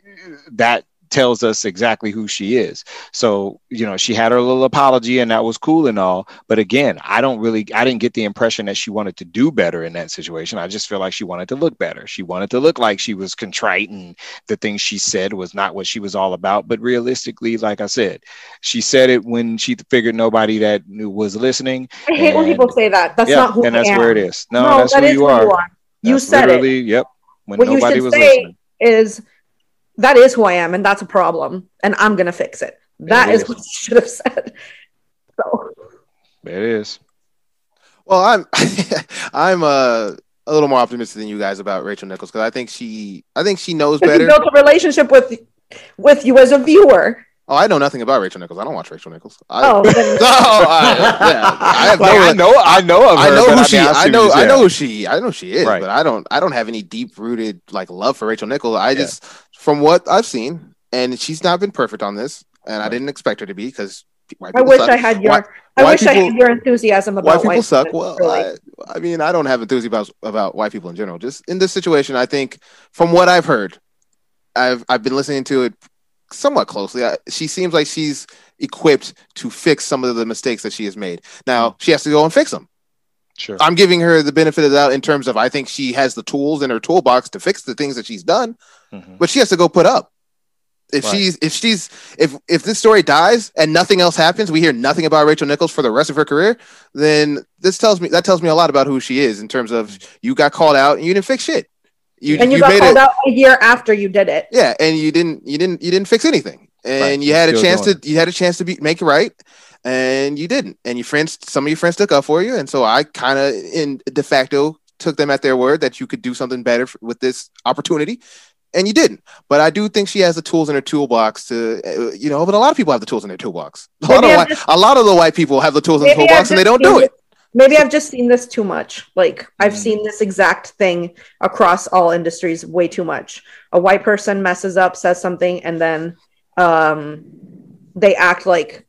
that tells us exactly who she is. So, you know, she had her little apology and that was cool and all. But again, I don't really, I didn't get the impression that she wanted to do better in that situation. I just feel like she wanted to look better. She wanted to look like she was contrite and the things she said was not what she was all about. But realistically, like I said, she said it when she figured nobody that knew was listening. I hate when people say that. That's yeah, not who and that's am. where it is. No, that's that who is you who are. you are. You That's said it. Yep. When What nobody was say listening. is that is who I am, and that's a problem, and I'm gonna fix it. That It is is. what you should have said. So it is. Well, I'm [laughs] I'm uh, a little more optimistic than you guys about Rachel Nichols because I think she I think she knows because he better. built a relationship with with you as a viewer. Oh, I know nothing about Rachel Nichols. I don't watch Rachel Nichols. I, Oh, [laughs] then- [laughs] No, I, yeah, I have Like, no. I know, I know of her. I know but who I she. mean, I know. I know who she. I know she is, Right. but I don't. I don't have any deep rooted like love for Rachel Nichols. I Yeah. just, from what I've seen, and she's not been perfect on this, and I didn't expect her to be because I wish suck. I had your. Why- I why wish I had your enthusiasm about white people white suck. women, Well, really. I, I mean, I don't have enthusiasm about, about white people in general. Just in this situation, I think from what I've heard, I've I've been listening to it somewhat closely. I, she seems like she's equipped to fix some of the mistakes that she has made. Now she has to go and fix them. Sure. I'm giving her the benefit of the doubt in terms of I think she has the tools in her toolbox to fix the things that she's done, Mhm. but she has to go put up. If Right. she's if she's if if this story dies and nothing else happens, we hear nothing about Rachel Nichols for the rest of her career, then this tells me that tells me a lot about who she is in terms of you got called out and you didn't fix shit. You and you, you got made called it out a year after you did it. yeah, and you didn't you didn't you didn't fix anything. And Right. you had a chance doing to you had a chance to be make it right and you didn't. And your friends some of your friends took up for you and so I kind of in de facto took them at their word that you could do something better f- with this opportunity and you didn't. But I do think she has the tools in her toolbox to uh, you know, but a lot of people have the tools in their toolbox. [laughs] A lot of white, just- a lot of the white people have the tools in the toolbox and they don't do seen it. Maybe I've just seen this too much. Like I've Mm. seen this exact thing across all industries way too much. A white person messes up, says something, and then um, they act like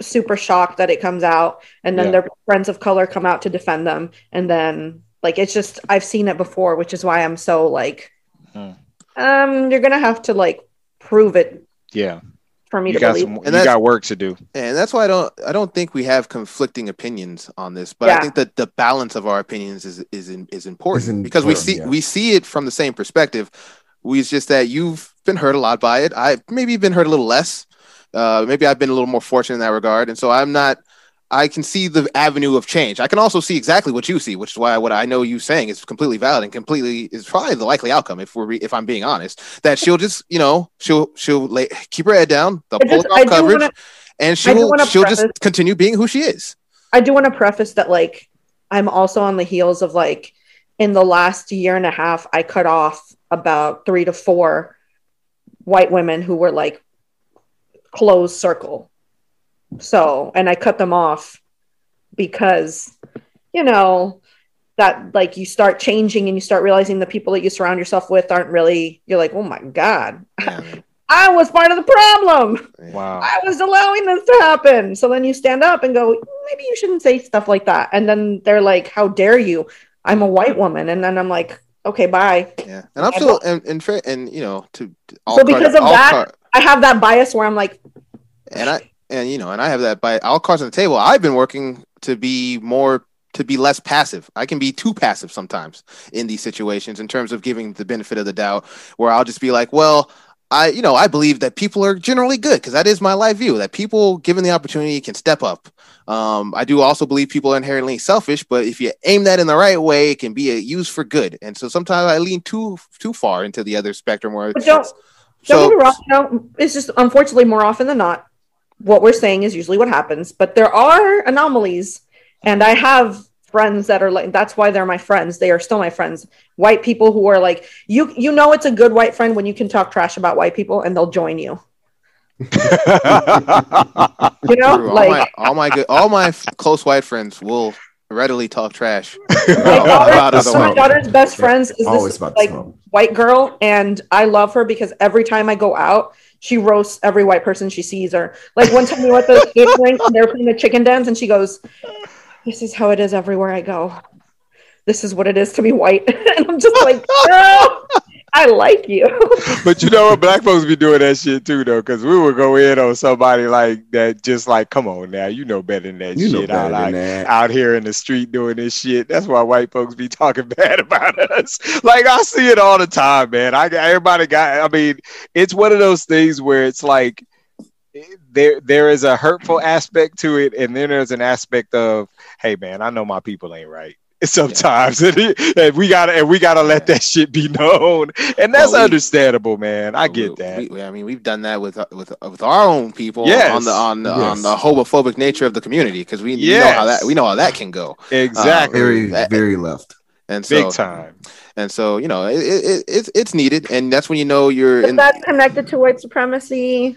super shocked that it comes out, and then Yeah. their friends of color come out to defend them, and then like it's just I've seen it before, which is why I'm so like, Hmm. um, you're gonna have to like prove it Yeah. For me You to got believe. some. You got work to do. And that's why I don't I don't think we have conflicting opinions on this, but Yeah. I think that the balance of our opinions is is in, is important Is because we see yeah. we see it from the same perspective. We it's just that you've been hurt a lot by it. I maybe been hurt a little less. Uh, maybe I've been a little more fortunate in that regard, and so I'm not. I can see the avenue of change. I can also see exactly what you see, which is why what I know you saying is completely valid and completely is probably the likely outcome. If we're re- if I'm being honest, that she'll just you know she'll she'll lay, keep her head down. They'll pull just- off coverage wanna- and she'll she'll just continue being who she is. I do want to preface that like I'm also on the heels of like in the last year and a half, I cut off about three to four white women who were like closed circle. So, and I cut them off because, you know, that like you start changing and you start realizing the people that you surround yourself with aren't really, you're like, oh my God, Yeah. [laughs] I was part of the problem. Wow. I was allowing this to happen. So then you stand up and go, maybe you shouldn't say stuff like that. And then they're like, how dare you? I'm a white woman. And then I'm like, okay, bye. Yeah, and I'm still and and, fair, and you know to, to all So because of all that- I have that bias where I'm like, and I and you know and I have that by all cards on the table. I've been working to be more to be less passive. I can be too passive sometimes in these situations in terms of giving the benefit of the doubt, where I'll just be like, well. I, you know, I believe that people are generally good because that is my life view. That people, given the opportunity, can step up. Um, I do also believe people are inherently selfish, but if you aim that in the right way, it can be a, used for good. And so sometimes I lean too too far into the other spectrum where But don't- don't get me wrong. No, it's just unfortunately more often than not, what we're saying is usually what happens. But there are anomalies, and I have friends that are like that's why they're my friends. They are still my friends. White people who are like you. You know, it's a good white friend when you can talk trash about white people and they'll join you. [laughs] You know, True. all like my all my good all my f- close white friends will readily talk trash [laughs] my about daughter's, my daughter's best friends is this like white girl, and I love her because every time I go out, she roasts every white person she sees. Or like one time we went to the [laughs] skate rink and they were playing the chicken dance, and she goes, "This is how it is everywhere I go. This is what it is to be white." [laughs] and I'm just like, "Girl, I like you." [laughs] but you know what? Black folks be doing that shit too, though, because we would go in on somebody like that, just like, come on now, you know better than that You know shit better out, than like, that. out here in the street doing this shit. That's why white folks be talking [laughs] bad about us. Like I see it all the time, man. I everybody got. I mean, it's one of those things where it's like there there is a hurtful aspect to it, and then there's an aspect of, hey man, I know my people ain't right. [laughs] Sometimes [laughs] and we gotta and we gotta let that shit be known, and that's Well, we- understandable, man. I oh, get We- that. we- I mean, we've done that with uh, with with our own people Yes. on the on the on the homophobic nature of the community because we, we know how that we know how that can go. Exactly. Very, uh, that- very left. And so Big time. and so you know it, it, it, it's it's needed, and that's when you know you're Is in that connected to white supremacy?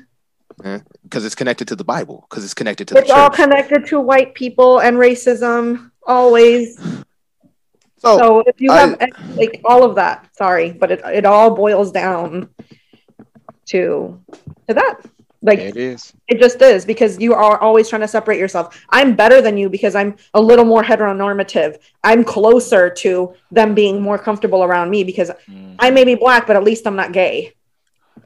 because it's connected to the Bible because it's connected to the It's all connected to white people and racism always. So so if you I- have like all of that, sorry, but it, it all boils down to to that. Like It is. it just is because you are always trying to separate yourself. I'm better than you because I'm a little more heteronormative. I'm closer to them being more comfortable around me because mm. I may be black, but at least I'm not gay.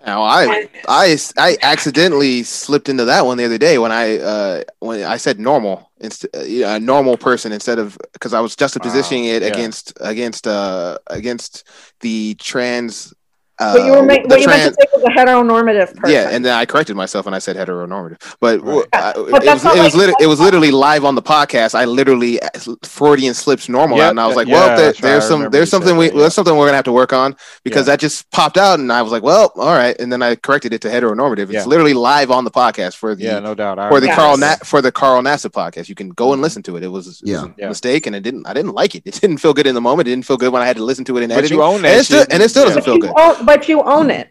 Now I I I accidentally slipped into that one the other day when I uh when I said normal inst- uh, a normal person instead of because I was just juxtapositioning it yeah. against against uh against the trans uh What you were ma- the what you trans- meant to say was a heteronormative person. yeah, and then I corrected myself and I said heteronormative. But, Right. I- But it that's was not it was, lit- it was literally live on the podcast. I literally Freudian slips normal Yep, out, and I was like, yeah, well, there, right. There's some there's something we that, yeah. there's something we're gonna have to work on because Yeah. that just popped out, and I was like, well, all right, and then I corrected it to heteronormative. It's Yeah. literally live on the podcast for the Yeah, no doubt. I for the remember Carl that. Na- for the Carl Nassib podcast. You can go and listen to it. It was, it was Yeah. a Yeah. mistake, and it didn't. I didn't like it. It didn't feel good in the moment. It didn't feel good when I had to listen to it in But editing. you own that and, it still, and it still doesn't feel good. Own, but you own it.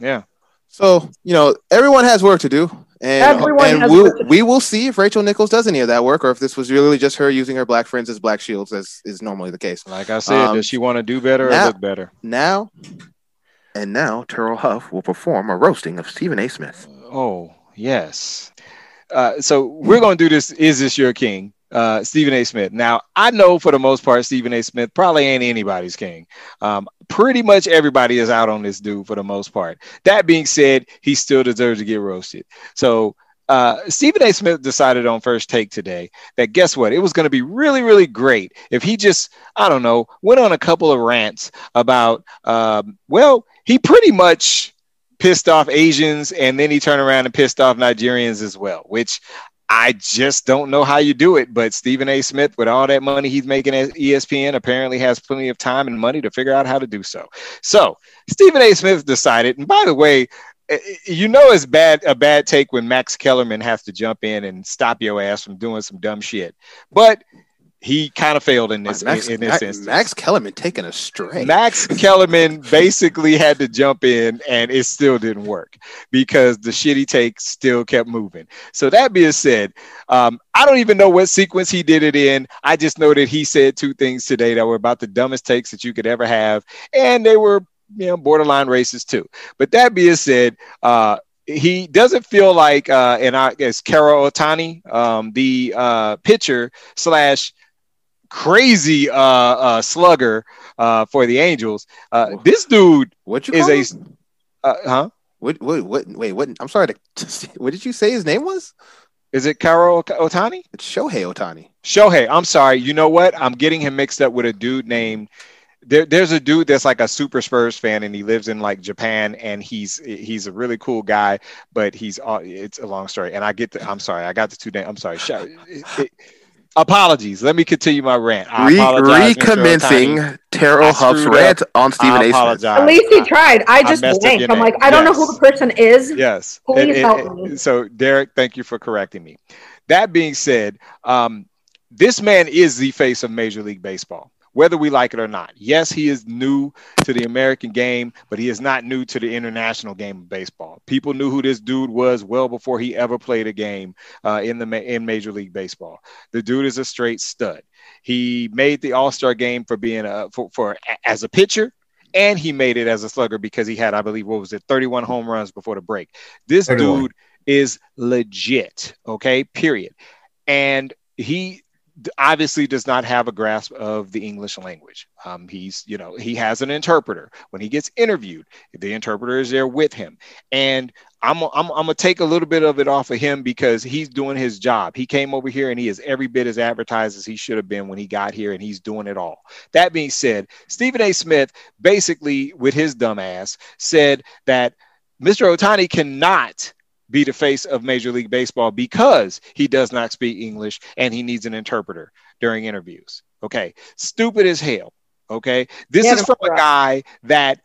Yeah. So you know, everyone has work to do, and Everyone and has we'll, work to do. we will see if Rachel Nichols does any of that work, or if this was really just her using her black friends as black shields, as is normally the case. Like I said, Um, does she want to do better or now- look better? Now, and now, Terrell Huff will perform a roasting of Stephen A. Smith. Oh, yes. Uh, so we're going to do this. Is this your king? Uh, Stephen A. Smith. Now, I know for the most part, Stephen A. Smith probably ain't anybody's king. Um, pretty much everybody is out on this dude for the most part. That being said, he still deserves to get roasted. So, uh, Stephen A. Smith decided on first take today that guess what? It was going to be really, really great if he just, I don't know, went on a couple of rants about, um, well, he pretty much pissed off Asians and then he turned around and pissed off Nigerians as well, which I just don't know how you do it. But Stephen A. Smith, with all that money he's making at ESPN, apparently has plenty of time and money to figure out how to do so. So Stephen A. Smith decided, and by the way, eh, eh, you know it's bad a bad take when Max Kellerman has to jump in and stop your ass from doing some dumb shit. But he kind of failed in this Max, in, in this Max, instance. Max Kellerman taking a straight. Max Kellerman basically had to jump in and it still didn't work because the shitty take still kept moving. So that being said, um, I don't even know what sequence he did it in. I just know that he said two things today that were about the dumbest takes that you could ever have, and they were you know borderline racist too. But that being said, uh, he doesn't feel like, uh, and I guess Carol Ohtani, um, the uh, pitcher slash crazy uh, uh, slugger uh, for the Angels. Uh, this dude what you is a, uh, huh? What, what, what, wait, what? I'm sorry to, [laughs] what did you say his name was? Is it Carol Ohtani? It's Shohei Ohtani. Shohei. I'm sorry. You know what? I'm getting him mixed up with a dude named. There, there's a dude that's like a super Spurs fan, and he lives in like Japan, and he's he's a really cool guy, but he's uh, it's a long story. And I get the. I'm sorry. I got the two names. I'm sorry. It- it- apologies. Let me continue my rant. I Re- apologize, Mr. Ohtani. recommencing Terrell Huff's screwed rant on Stephen I A. Smith. At least he tried. I just messed up blanked. your I'm like, name. I don't know who the person is. Yes. Please And- and- help and- me. So, Derek, thank you for correcting me. That being said, um, this man is the face of Major League Baseball, whether we like it or not. Yes, he is new to the American game, but he is not new to the international game of baseball. People knew who this dude was well before he ever played a game uh, in the in Major League Baseball. The dude is a straight stud. He made the All Star game for being a for, for as a pitcher and he made it as a slugger because he had, I believe, what was it, 31 home runs before the break. This 31. dude is legit, okay, period. And he obviously does not have a grasp of the English language. Um, he's, you know, he has an interpreter. When he gets interviewed, the interpreter is there with him. And I'm, I'm, I'm gonna take a little bit of it off of him because he's doing his job. He came over here and he is every bit as advertised as he should have been when he got here, and he's doing it all. That being said, Stephen A. Smith basically, with his dumb ass, said that Mr. Ohtani cannot be the face of Major League Baseball because he does not speak English and he needs an interpreter during interviews. Okay, stupid as hell. Okay, this Yeah, is from a guy that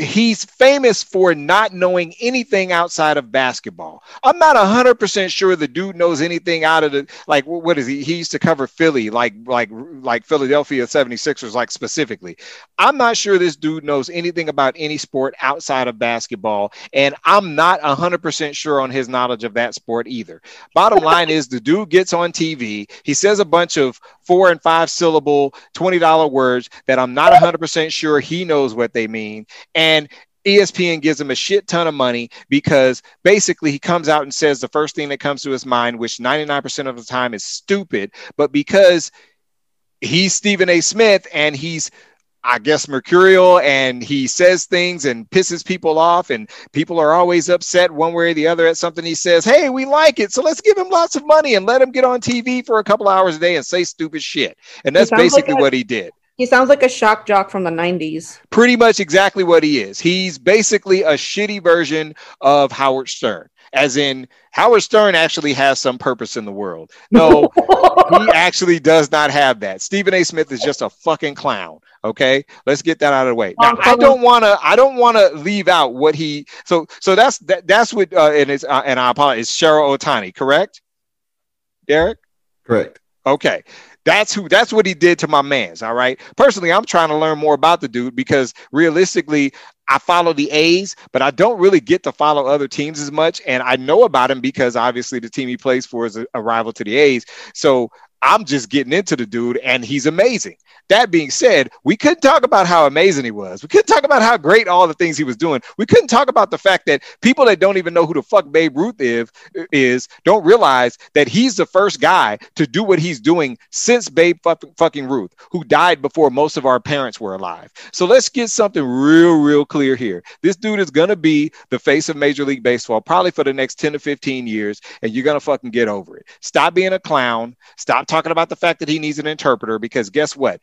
he's famous for not knowing anything outside of basketball. I'm not 100% sure the dude knows anything out of the like what is he he used to cover Philly like like like Philadelphia 76ers like specifically. I'm not sure this dude knows anything about any sport outside of basketball and I'm not 100% sure on his knowledge of that sport either. Bottom line is the dude gets on TV, he says a bunch of four and five syllable $20 words that I'm not 100% sure he knows what they mean and E ESPN gives him a shit ton of money because basically he comes out and says the first thing that comes to his mind, which 99% of the time is stupid, but because he's Stephen A. Smith and he's I guess mercurial and he says things and pisses people off and people are always upset one way or the other at something he says hey we like it so let's give him lots of money and let him get on tv for a couple hours a day and say stupid shit. And that's sounds like basically a- what he did He sounds like a shock jock from the 90s. pretty much exactly what he is. He's basically a shitty version of Howard Stern, as in Howard Stern actually has some purpose in the world. No, [laughs] he actually does not have that. Stephen A. Smith is just a fucking clown. Okay, let's get that out of the way. Now, I don't want to. I don't want to leave out what he. So, so that's that, that's what. Uh, and it's uh, and I apologize. It's Cheryl Ohtani, correct? Derek. Correct. Okay. That's who that's what he did to my man's. All right. Personally, I'm trying to learn more about the dude because realistically, I follow the A's, but I don't really get to follow other teams as much. And I know about him because obviously the team he plays for is a, a rival to the A's. So I'm just getting into the dude, and he's amazing. That being said, we couldn't talk about how amazing he was. We couldn't talk about how great all the things he was doing. We couldn't talk about the fact that people that don't even know who the fuck Babe Ruth is, is don't realize that he's the first guy to do what he's doing since Babe fucking, Ruth, who died before most of our parents were alive. So let's get something real, real clear here. This dude is gonna be the face of Major League Baseball probably for the next 10 to 15 years, and you're gonna fucking get over it. Stop being a clown. Stop talking about the fact that he needs an interpreter because guess what?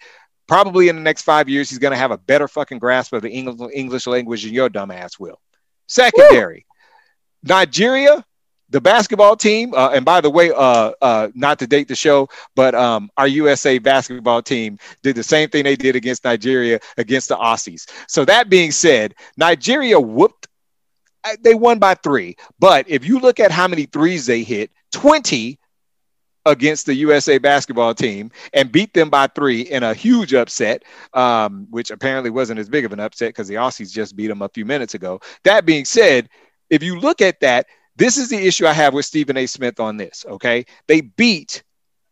Probably in the next five years, he's going to have a better fucking grasp of the English, language than your dumb ass will. Secondary, Nigeria, the basketball team, uh, and by the way, uh, uh, not to date the show, but um, our USA basketball team did the same thing they did against Nigeria against the Aussies. So that being said, Nigeria whooped they won by three. But if you look at how many threes they hit, 20 against the USA basketball team and beat them by three in a huge upset, um, which apparently wasn't as big of an upset because the Aussies just beat them a few minutes ago. That being said, if you look at that, this is the issue I have with Stephen A. Smith on this. Okay. They beat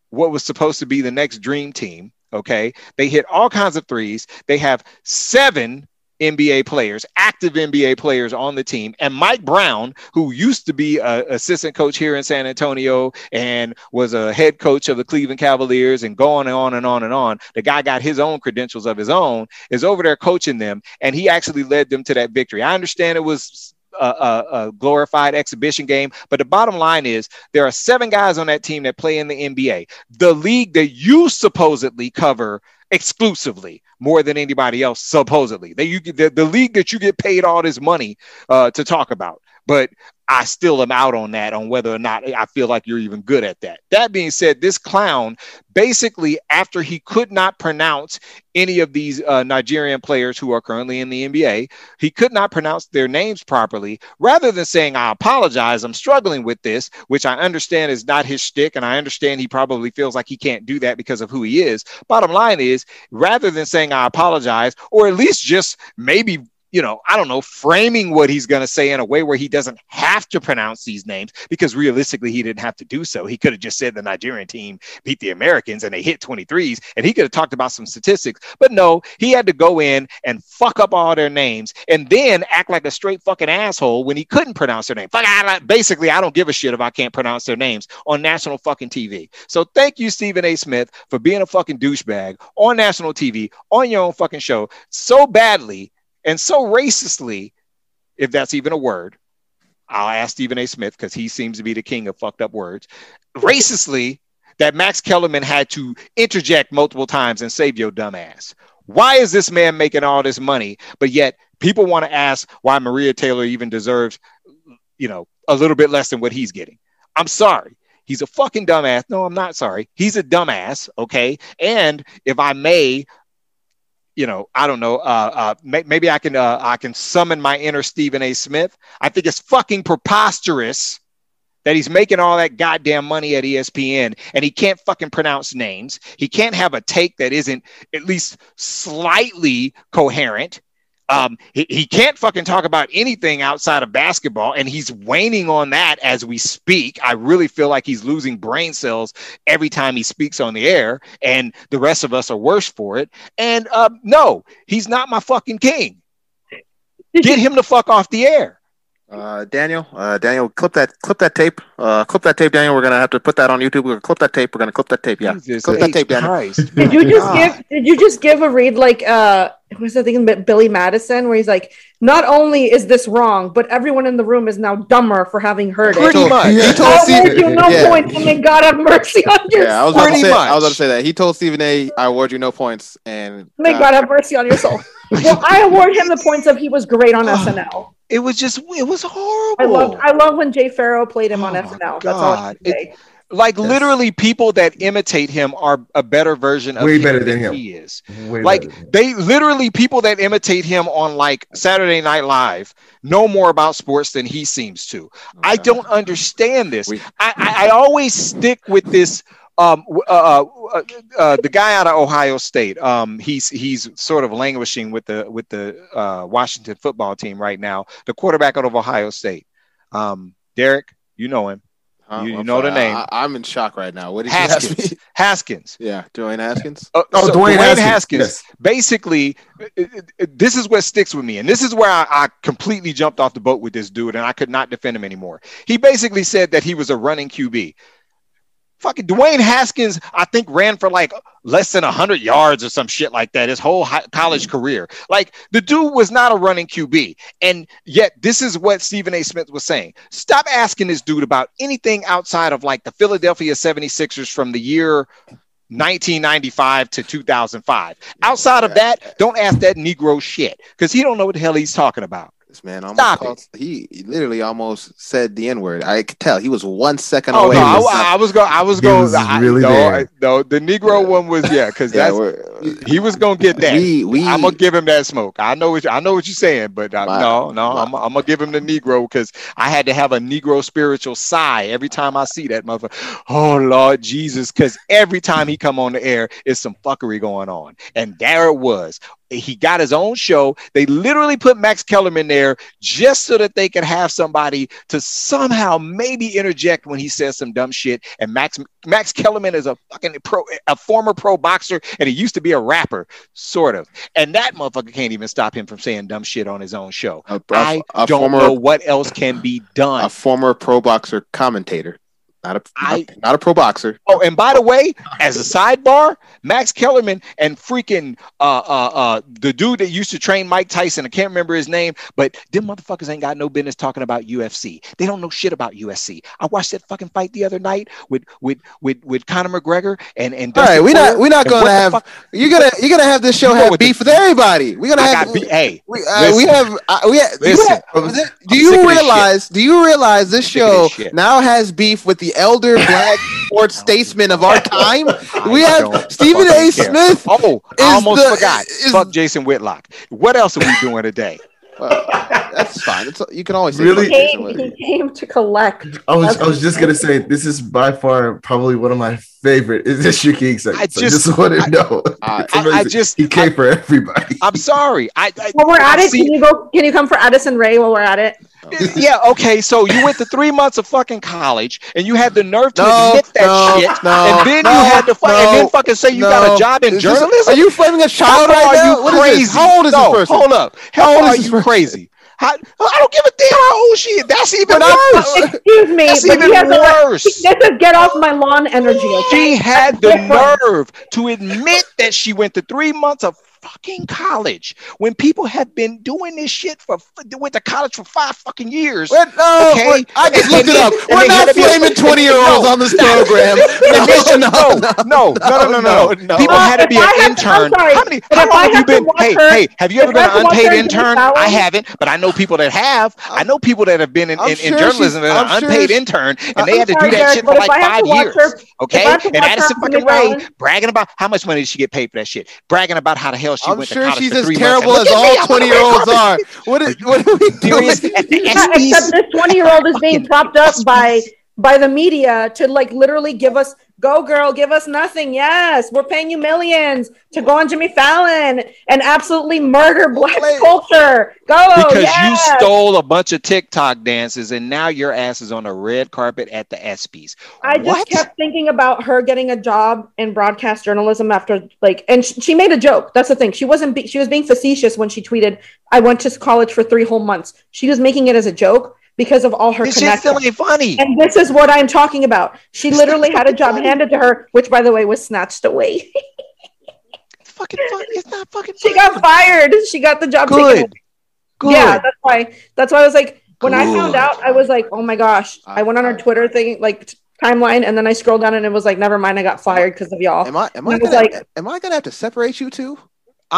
what was supposed to be the next dream team. Okay. They hit all kinds of threes. They have seven NBA players, active NBA players on the team, and Mike Brown, who used to be an assistant coach here in San Antonio and was a head coach of the Cleveland Cavaliers, and going on and on and on. The guy got his own credentials of his own, is over there coaching them, and he actually led them to that victory. I understand it was a, a, glorified exhibition game. But the bottom line is there are seven guys on that team that play in the NBA, the league that you supposedly cover exclusively more than anybody else supposedly. They you the, the league that you get paid all this money uh, to talk about. But I still am out on that on whether or not I feel like you're even good at that. That being said, this clown basically, after he could not pronounce any of these uh, Nigerian players who are currently in the NBA, he could not pronounce their names properly. Rather than saying, I apologize, I'm struggling with this, which I understand is not his shtick, and I understand he probably feels like he can't do that because of who he is. Bottom line is, rather than saying, I apologize, or at least just maybe you know, I don't know, framing what he's going to say in a way where he doesn't have to pronounce these names because realistically he didn't have to do so. He could have just said the Nigerian team beat the Americans and they hit 23s and he could have talked about some statistics. But no, he had to go in and fuck up all their names and then act like a straight fucking asshole when he couldn't pronounce their name. Fuck, I, basically, I don't give a shit if I can't pronounce their names on national fucking TV. So thank you, Stephen A. Smith, for being a fucking douchebag on national TV on your own fucking show so badly and so racistly, if that's even a word, I'll ask Stephen A. Smith because he seems to be the king of fucked up words. Racistly, that Max Kellerman had to interject multiple times and save your dumb ass. Why is this man making all this money? But yet people want to ask why Maria Taylor even deserves, you know, a little bit less than what he's getting. I'm sorry. He's a fucking dumbass. No, I'm not sorry. He's a dumbass. Okay. And if I may you know, I don't know. Uh, uh, may, maybe I can uh, I can summon my inner Stephen A. Smith. I think it's fucking preposterous that he's making all that goddamn money at ESPN and he can't fucking pronounce names. He can't have a take that isn't at least slightly coherent. Um, he, he can't fucking talk about anything outside of basketball, and he's waning on that as we speak. I really feel like he's losing brain cells every time he speaks on the air, and the rest of us are worse for it. And uh, no, he's not my fucking king. Get him the fuck off the air. Uh, Daniel, uh, Daniel, clip that, clip that tape, uh, clip that tape, Daniel. We're gonna have to put that on YouTube. We're gonna clip that tape. We're gonna clip that tape. Yeah, Jesus clip that H. tape, Daniel. Christ. Did you just give? Did you just give a read like uh? Was that thing about Billy Madison where he's like, not only is this wrong, but everyone in the room is now dumber for having heard Pretty it. Pretty much. He I told award Stephen, you no yeah. points, and may God have mercy on your Yeah, I was soul. about to Pretty say. I was about to say that he told Stephen A. I award you no points, and May uh, God have mercy on your soul. [laughs] well, [laughs] I award him the points of he was great on [sighs] SNL. It was just, it was horrible. I love I love when Jay Pharoah played him on Oh, SNL. my That's all I God. can say. like Yes. literally people that imitate him are a better version of Way him better than him. he is. Way like better than him. they literally people that imitate him on like Saturday Night Live know more about sports than he seems to. Oh I don't understand this. We- I, I, I always stick with this. Um, uh, uh, uh, the guy out of Ohio State. Um, he's he's sort of languishing with the with the uh, Washington football team right now. The quarterback out of Ohio State. Um, Derek, you know him. huh, you- you know the name. I, am in shock right now. What did you ask Haskins. me? [laughs] Haskins. Yeah, Dwayne Haskins. Uh, Oh, so Dwayne, Dwayne Haskins. Haskins Yes. basically uh, uh, uh, this is what sticks with me and this is where I, I completely jumped off the boat with this dude and i could not defend him anymore he basically said that he was a running qb fucking dwayne haskins i think ran for like less than 100 yards or some shit like that his whole hi- college career. Like the dude was not a running qb and yet this is what stephen a. Smith was saying. Stop asking this dude about anything outside of like the philadelphia 76ers from the year 1995 to 2005. Outside of that, don't ask that Negro shit because he don't know what the hell he's talking about. This man almost Stop called, he he literally almost said the N word. I could tell he was one second Oh away. no, from I. I was going. I was going. was really no. I- no, the Negro one was yeah, because yeah, that's we're, he was gonna get that. we we I'm gonna give him that smoke. I know what you, I know what you're saying, but uh, My- no, no, my- I'm, I'm gonna give him the Negro because I had to have a Negro spiritual sigh every time I see that motherfucker. Oh Lord Jesus, because every time he come on the air, it's some fuckery going on, and there it was. He got his own show. They literally put Max Kellerman there just so that they could have somebody to somehow maybe interject when he says some dumb shit. And Max Max Kellerman is a fucking pro, a former pro boxer, and he used to be a rapper, sort of. And that motherfucker can't even stop him from saying dumb shit on his own show. a, a- I a don't former know what else can be done. a former pro boxer commentator, not a I- not, not a pro boxer. Oh, and by the way, as a sidebar, Max Kellerman and freaking uh uh uh the dude that used to train Mike Tyson, I can't remember his name, but them motherfuckers ain't got no business talking about UFC. They don't know shit about UFC. I watched that fucking fight the other night with with with with Conor McGregor and and All right, Dustin we're not we're not gonna have fuck- you're gonna you're gonna have this show have with the- beef with everybody. We're gonna I have got be- hey, we, uh, we have uh, we have, you Listen. have- do you realize do you realize this show this now has beef with the elder [laughs] black sports statesman of our time? We have Stephen A. care. Smith. Oh, I almost the- forgot. is- Fuck Jason Whitlock. What else are we doing today? [laughs] Well, that's fine. It's, you can always say Really? He came, he came to collect. I was I was just gonna say this is by far probably one of my favorite. Is this your king segment? I So just- just want to know. I- [laughs] I- I just- he came for everybody. I'm sorry. I, I While we're at I it, see- can you go? Can you come for Addison Rae while we're at it? [laughs] yeah, okay. So you went to three months of fucking college, and you had the nerve to No, admit that no, shit, no, and then no, you had to fu- and then fucking say you no. got a job in Is this- journalism. are you flaming a child How right are now? you What is crazy? this? How old is no, this person? Hold up. How, How old are is this you crazy? How, I don't give a damn how old she is. That's even But I- worse. Excuse me, That's but even he has a, worse. this is get off my lawn energy. Okay? She had the Different. nerve to admit that she went to three months of fucking college when people have been doing this shit for went to college for five fucking years. No, okay? I just and, looked and, it up. We're not blaming twenty year olds no, on this program. No, no, no, no, no, no, People had to be an intern. How many? How long have you been? Hey, hey, have you ever been an unpaid intern? I haven't, but I know people that have. I know people that have been in, in, journalism and an unpaid intern, and they had to do that shit for like five years. Okay, and Addison fucking Rae bragging about how much money did she get paid for that shit? Bragging about how the hell she I'm went sure to she's as terrible as all 20 year olds are. What, is, what are we doing? Except this 20 year old is being propped up by by the media to like literally give us go girl give us nothing yes we're paying you millions to go on jimmy fallon and absolutely murder black Wait. culture go because yes. you stole a bunch of TikTok dances and now your ass is on the red carpet at the ESPYS. I just What? kept thinking about her getting a job in broadcast journalism after like, and sh- she made a joke. That's the thing. She wasn't. Be- she was being facetious when she tweeted, "I went to college for three whole months." She was making it as a joke because of all her This connections. still ain't funny. And this is what I'm talking about. She literally had a job handed to her, which, by the way, was snatched away. It's fucking funny. It's not fucking she got fired. She got the job taken. Good. Good. Yeah, that's why. That's why I was like, when I found out, I was like, oh my gosh. I went on her Twitter thing, like timeline, and then I scrolled down, and it was like, never mind, I got fired because of y'all. Am I am I I gonna, like- am I gonna have to separate you two?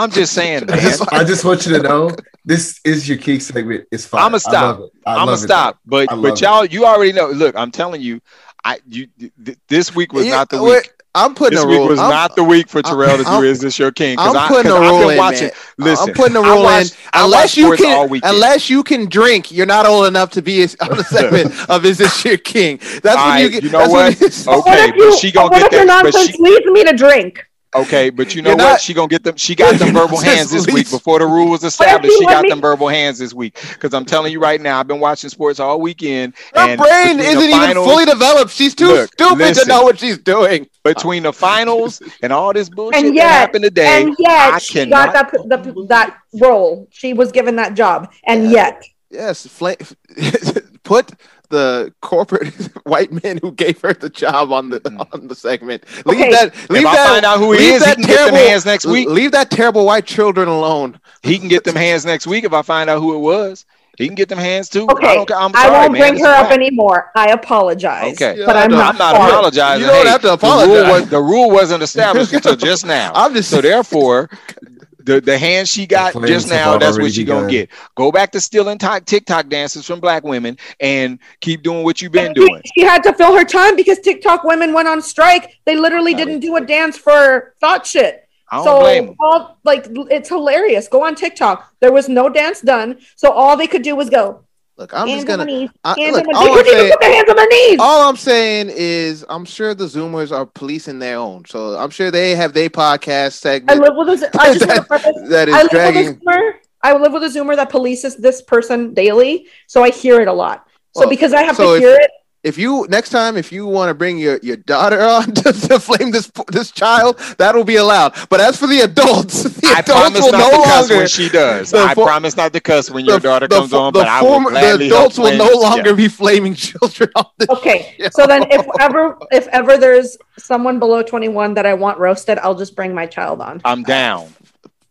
I'm just saying, I just, I just want you to know this is your king segment. It's fine. I'ma stop. I love it. I I'm gonna love it. stop. But but it. y'all, you already know. Look, I'm telling you, I you th- this week was Yeah, not the week. I'm putting This a week rule. was I'm, not the week for I'm- Terrell to do I'm- Is This Your King? Because I'm putting a I've rule been in, watching. man. Listen, I'm putting a I rule watched- in. Unless you can, unless you can drink, you're not old enough to be on the segment [laughs] of Is This Your King? That's when All you get. you know that's when what? Okay, what if but you, she gonna what get if your that- but nonsense she- leads me to drink? Okay, but you know You're what? not- she gonna get them. She got them [laughs] verbal hands this week before the rule was established. She got me- them verbal hands this week. Because I'm telling you right now, I've been watching sports all weekend. Her and brain isn't even fully developed. She's too Look, stupid listen. to know what she's doing. between the finals and all this bullshit And that happened today. and yet, I she got that, the, that role. She was given that job. And Yeah. yet, Yes, fla- [laughs] put the corporate [laughs] white man who gave her the job on the mm-hmm. on the segment. Leave Okay. that. If Leave I that. find out who he leave is, he that can get them hands next week. Leave that terrible white children alone. He can get them hands next week if I find out who it was. He can get them hands too. I okay, don't. I'm I won't man. bring It's her a up anymore. I apologize. Okay. But I'm not, I'm not apologizing. You don't Hey, have to The rule, apologize. was, the rule wasn't established until just now. [laughs] I'm just So therefore, [laughs] the, the hand she got just now, that's what already she gonna get. Go back to stealing ti- TikTok dances from black women and keep doing what you've been doing. She had to fill her time because TikTok women went on strike. They literally didn't do a dance for thought shit. I don't so blame 'em. all like it's hilarious. Go on TikTok. There was no dance done, so all they could do was go Look, I'm hands just gonna. I- hands look, all I'm [laughs] saying- put their hands on their knees. All I'm saying is, I'm sure the Zoomers are policing their own. So I'm sure they have their podcast I segment live with a. I [laughs] just want to preface. I live dragging. with a Zoomer. I live with a Zoomer that polices this person daily, so I hear it a lot. So Well, because I have so to if- hear it, If you next time, if you want to bring your, your daughter [laughs] on to, to flame this this child, that'll be allowed. But as for the adults, [laughs] the I adults promise will not no to cuss longer. when she does. the I fo- promise not to cuss when your the- daughter the comes fo- on, the but I will former- gladly the help adults will flame no longer yeah. be flaming [laughs] children on the okay. show. So then, if ever, if ever there's someone below twenty one that I want roasted, I'll just bring my child on. I'm down.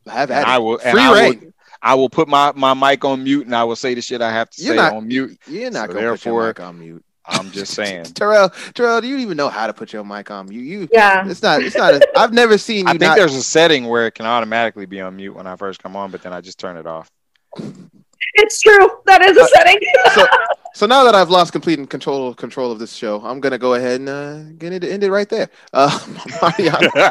have And at I will Free I will, reign. I will put my, my mic on mute and I will say the shit I have to You're say not- on mute. You're not So gonna put your therefore- mic on mute. I'm just saying. [laughs] Terrell, Terrell, do you even know how to put your mic on mute? You, Yeah. it's not. It's not. A, I've never seen you. I think not, there's a setting where it can automatically be on mute when I first come on, but then I just turn it off. It's true. That is a Uh, setting. so, [laughs] so now that I've lost complete and control control of this show, I'm gonna go ahead and uh, get it end it right there. Uh, [laughs] [laughs]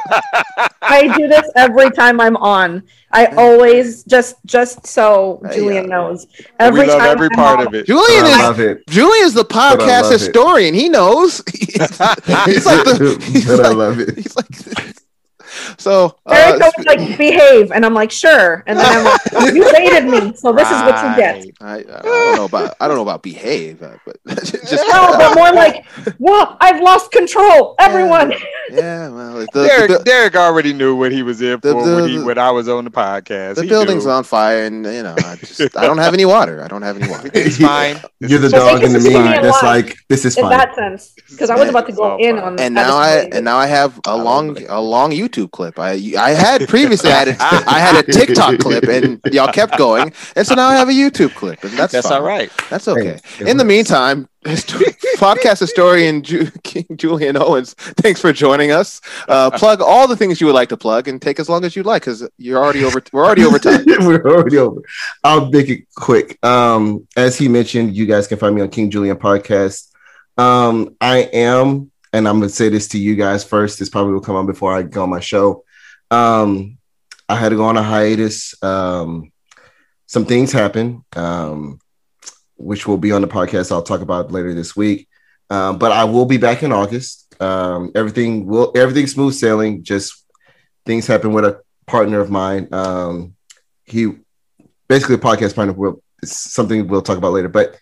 I do this every time I'm on. I always just just so Hey, Julian uh, knows. Every we love time every I'm part on, of it. Julian But I is love it. Julian's the podcast love it. historian. He knows. he's, he's like the. He's but I love it. he's like. So Eric uh, always like behave, and I'm like sure, and then I'm like [laughs] you dated me, so this is what you get. Right. I, I don't know about I don't know about behave, uh, but [laughs] just No, but more like, [laughs] well, I've lost control. Everyone, yeah. Well, the, the, Derek, the, Derek already knew what he was in for the- when, he, when I was on the podcast. the He building's knew. on fire, and you know, I just I don't have any water. I don't have any water. It's fine. You're the dog in the can me that's like, this is in fine. that sense, because I was about to go in on. and now I and now I have a I love long a long YouTube clip. I I had previously I had a, I had a TikTok clip, and y'all kept going, and so now I have a YouTube clip, and that's That's fine. all right. That's okay. Hey, it In the works. meantime, histo- podcast historian Ju- King Julian Owens, thanks for joining us. Uh, plug all the things you would like to plug, and take as long as you'd like, because you're already over. We're already over time. [laughs] We're already over. I'll make it quick. Um, as he mentioned, you guys can find me on King Julian Podcast. Um, I am, and I'm gonna say this to you guys first. This probably will come on before I go on my show. Um, I had to go on a hiatus. Um, some things happened, um, which will be on the podcast. I'll talk about later this week. Um, but I will be back in August. Um, everything will everything smooth sailing. Just things happen with a partner of mine. Um, he basically a podcast partner. Will something we'll talk about later. But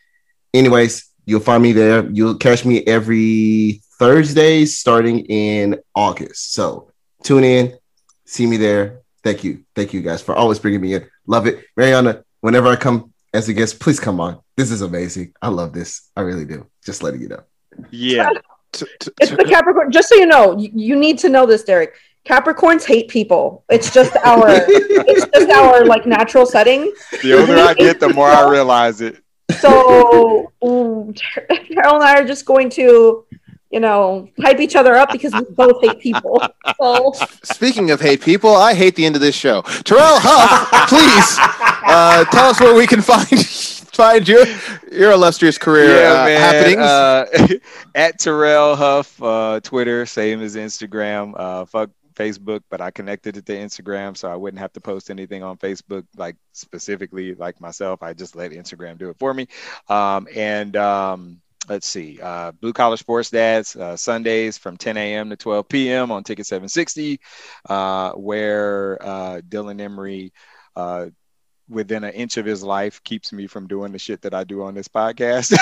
anyways, you'll find me there. You'll catch me every Thursdays starting in August. So tune in, see me there. Thank you, thank you guys for always bringing me in. Love it, Mariana. Whenever I come as a guest, please come on. This is amazing. I love this. I really do. Just letting you know. Yeah. [laughs] T- t- It's the Capricorn. Just so you know, you, you need to know this, Derek. Capricorns hate people. It's just our, [laughs] it's just our like natural setting. The older I get, the more I [laughs] realize it. So mm, Carol and I are just going to, you know, hype each other up because we both hate people. [laughs] So Speaking of hate people, I hate the end of this show. Terrell Huff, please uh, tell us where we can find [laughs] find your your illustrious career uh, happenings. Uh, [laughs] at Terrell Huff, uh, Twitter, same as Instagram. Uh, fuck Facebook, but I connected it to Instagram, so I wouldn't have to post anything on Facebook, like specifically like myself. I just let Instagram do it for me. Um, and um, let's see, uh, Blue Collar Sports Dads uh, Sundays from 10 a.m. to 12 p.m. on Ticket 760, uh, where uh, Dylan Emery. Uh, within an inch of his life keeps me from doing the shit that I do on this podcast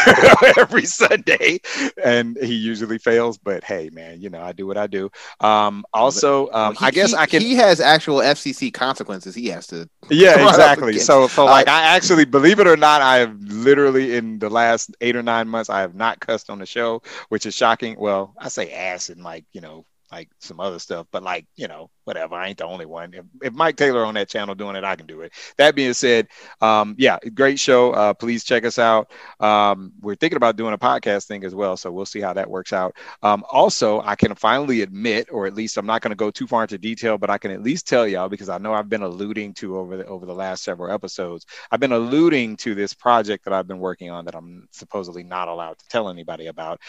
[laughs] every Sunday. And he usually fails, but hey, man, you know, I do what I do. Um, also, um, He- I guess he- I can. He has actual FCC consequences. He has to. Yeah, exactly. So, so Uh, like, I actually, believe it or not, I have literally in the last eight or nine months, I have not cussed on the show, which is shocking. Well, I say ass in like, you know, like some other stuff, but like, you know, whatever. I ain't the only one. If, if Mike Taylor on that channel doing it, I can do it. That being said, um, yeah, great show. Uh, please check us out. Um, we're thinking about doing a podcast thing as well, so we'll see how that works out. Um, also, I can finally admit, or at least I'm not going to go too far into detail, but I can at least tell y'all because I know I've been alluding to over the over the last several episodes. I've been alluding to this project that I've been working on that I'm supposedly not allowed to tell anybody about.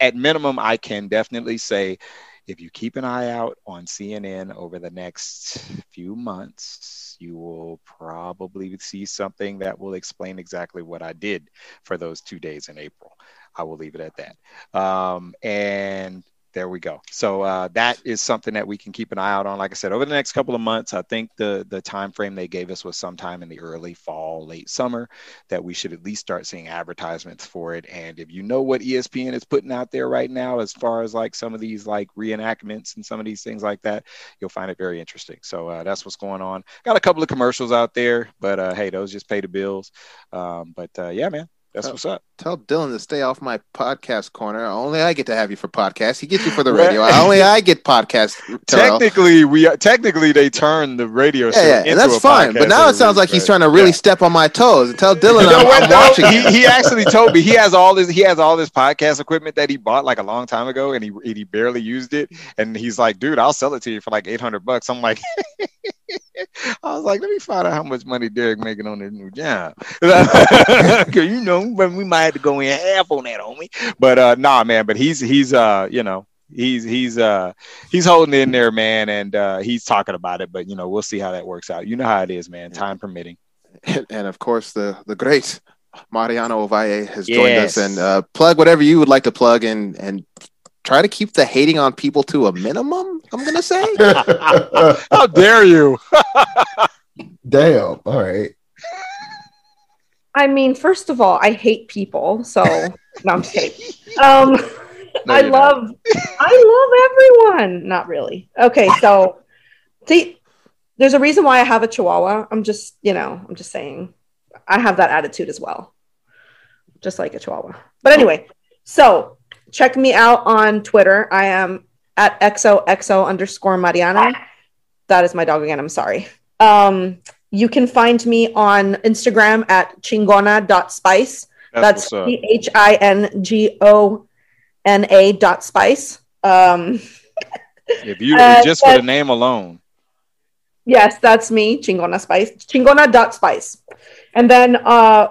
At minimum, I can definitely say if you keep an eye out on CNN over the next few months, you will probably see something that will explain exactly what I did for those two days in April. I will leave it at that. Um, and there we go. So uh, that is something that we can keep an eye out on. Like I said, over the next couple of months, I think the the time frame they gave us was sometime in the early fall, late summer, that we should at least start seeing advertisements for it. And if you know what ESPN is putting out there right now, as far as like some of these like reenactments and some of these things like that, you'll find it very interesting. So uh, that's what's going on. Got a couple of commercials out there, but uh, hey, those just pay the bills. Um, but uh, yeah, man, that's what's up. Tell Dylan to stay off my podcast corner. Only I get to have you for podcast. He gets you for the radio. [laughs] Only I get podcast. Terrell. Technically, we technically they turn the radio. Yeah, yeah that's fine. But now it sounds like he's trying to really yeah. step on my toes. And tell Dylan [laughs] I'm, I'm watching. He, he, actually told me he has all this. He has all this podcast equipment that he bought like a long time ago, and he and he barely used it. And he's like, "Dude, I'll sell it to you for like eight hundred bucks." I'm like. [laughs] [laughs] I was like, let me find out how much money Derek making on this new job. [laughs] Cause you know, we might have to go in half on that, homie. But uh nah, man, but he's he's uh, you know, he's he's uh he's holding in there, man, and uh he's talking about it, but you know, we'll see how that works out. You know how it is, man, time permitting. And, and of course the the great Mariana Ovalle has joined yes. us and uh plug whatever you would like to plug and and try to keep the hating on people to a minimum. I'm gonna say. [laughs] How dare you? [laughs] Damn. All right. I mean, first of all, I hate people. So [laughs] no, I'm just kidding. Um, no, I love, not. I love everyone. Not really. Okay, so see, there's a reason why I have a Chihuahua. I'm just, you know, I'm just saying, I have that attitude as well, just like a Chihuahua. But anyway, so check me out on Twitter. I am at xoxo underscore Mariana. That is my dog again. I'm sorry. Um, you can find me on Instagram at chingona.spice. That's C H I N G O N A dot spice. Um, [laughs] if you uh, just for the name alone. Yes, that's me, Chingona Spice. Chingona dot spice. And then uh,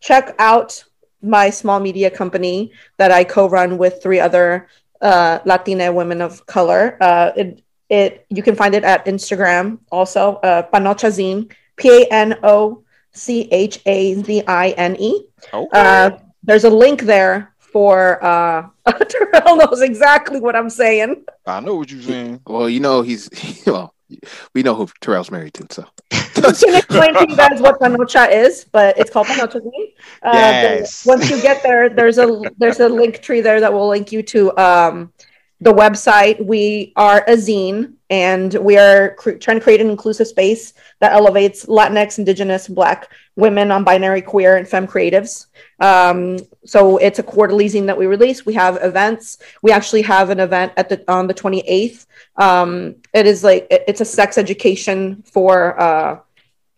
check out my small media company that I co-run with three other uh, Latina women of color. Uh, it, it you can find it at Instagram also. Uh, Panochazine, P A N O C H A Z I N E. Okay. Uh, there's a link there for uh [laughs] Terrell knows exactly what I'm saying. I know what you're saying. Well, you know he's [laughs] well, we know who Terrell's married to, so [laughs] I can explain to you guys what panocha is, but it's called panocha. Uh, yes. Once you get there, there's a there's a link tree there that will link you to um, the website. We are a zine, and we are cr- trying to create an inclusive space that elevates Latinx, Indigenous, Black women, non-binary, queer, and femme creatives. Um, so it's a quarterly zine that we release. We have events. We actually have an event at the on the 28th. Um, it is like it, it's a sex education for uh,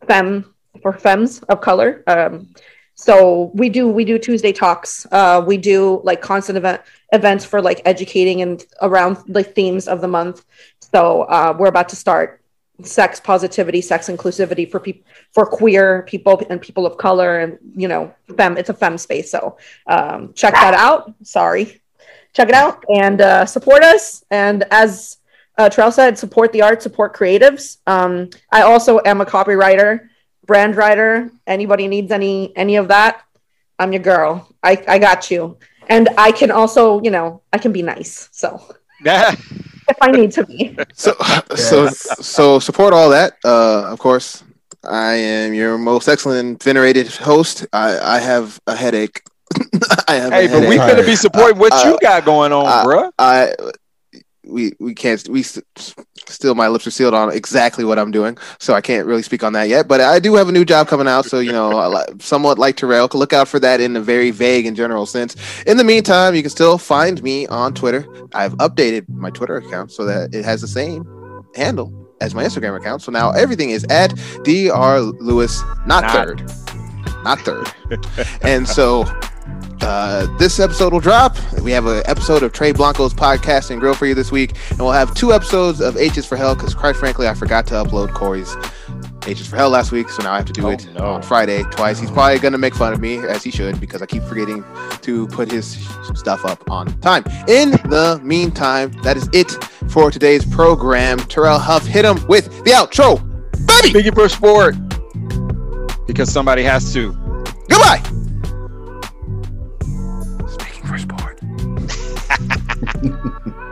femme for femmes of color. Um, so we do we do Tuesday talks. Uh, we do like constant event events for like educating and around the themes of the month. So uh, we're about to start sex positivity, sex inclusivity for people for queer people and people of color, and you know, fem. It's a fem space. So um, check that out. Sorry, check it out and uh, support us. And as uh, Terrell said, support the art, support creatives. Um, I also am a copywriter brand writer, anybody needs any any of that, I'm your girl. I, I got you. And I can also, you know, I can be nice. So [laughs] if I need to be. So so so support all that. Uh of course. I am your most excellent venerated host. I, I have a headache. [laughs] I have hey, but we gonna be supporting what uh, you got going on, uh, bro. I we we can't we st- still my lips are sealed on exactly what I'm doing, so I can't really speak on that yet. But I do have a new job coming out, so you know, somewhat like Terrell, look out for that in a very vague and general sense. In the meantime, you can still find me on Twitter. I've updated my Twitter account so that it has the same handle as my Instagram account. So now everything is at Dr. Lewis, not, not. third, not third. and so uh, this episode will drop. We have an episode of Trey Blanco's podcast and grill for you this week, and we'll have two episodes of H's for Hell because, quite frankly, I forgot to upload Corey's H's for Hell last week, so now I have to do oh, it no. on Friday twice. He's probably gonna make fun of me as he should because I keep forgetting to put his stuff up on time. In the meantime, that is it for today's program. Terrell Huff, hit him with the outro, baby. Biggie for sport because somebody has to. Goodbye. Sport. [laughs]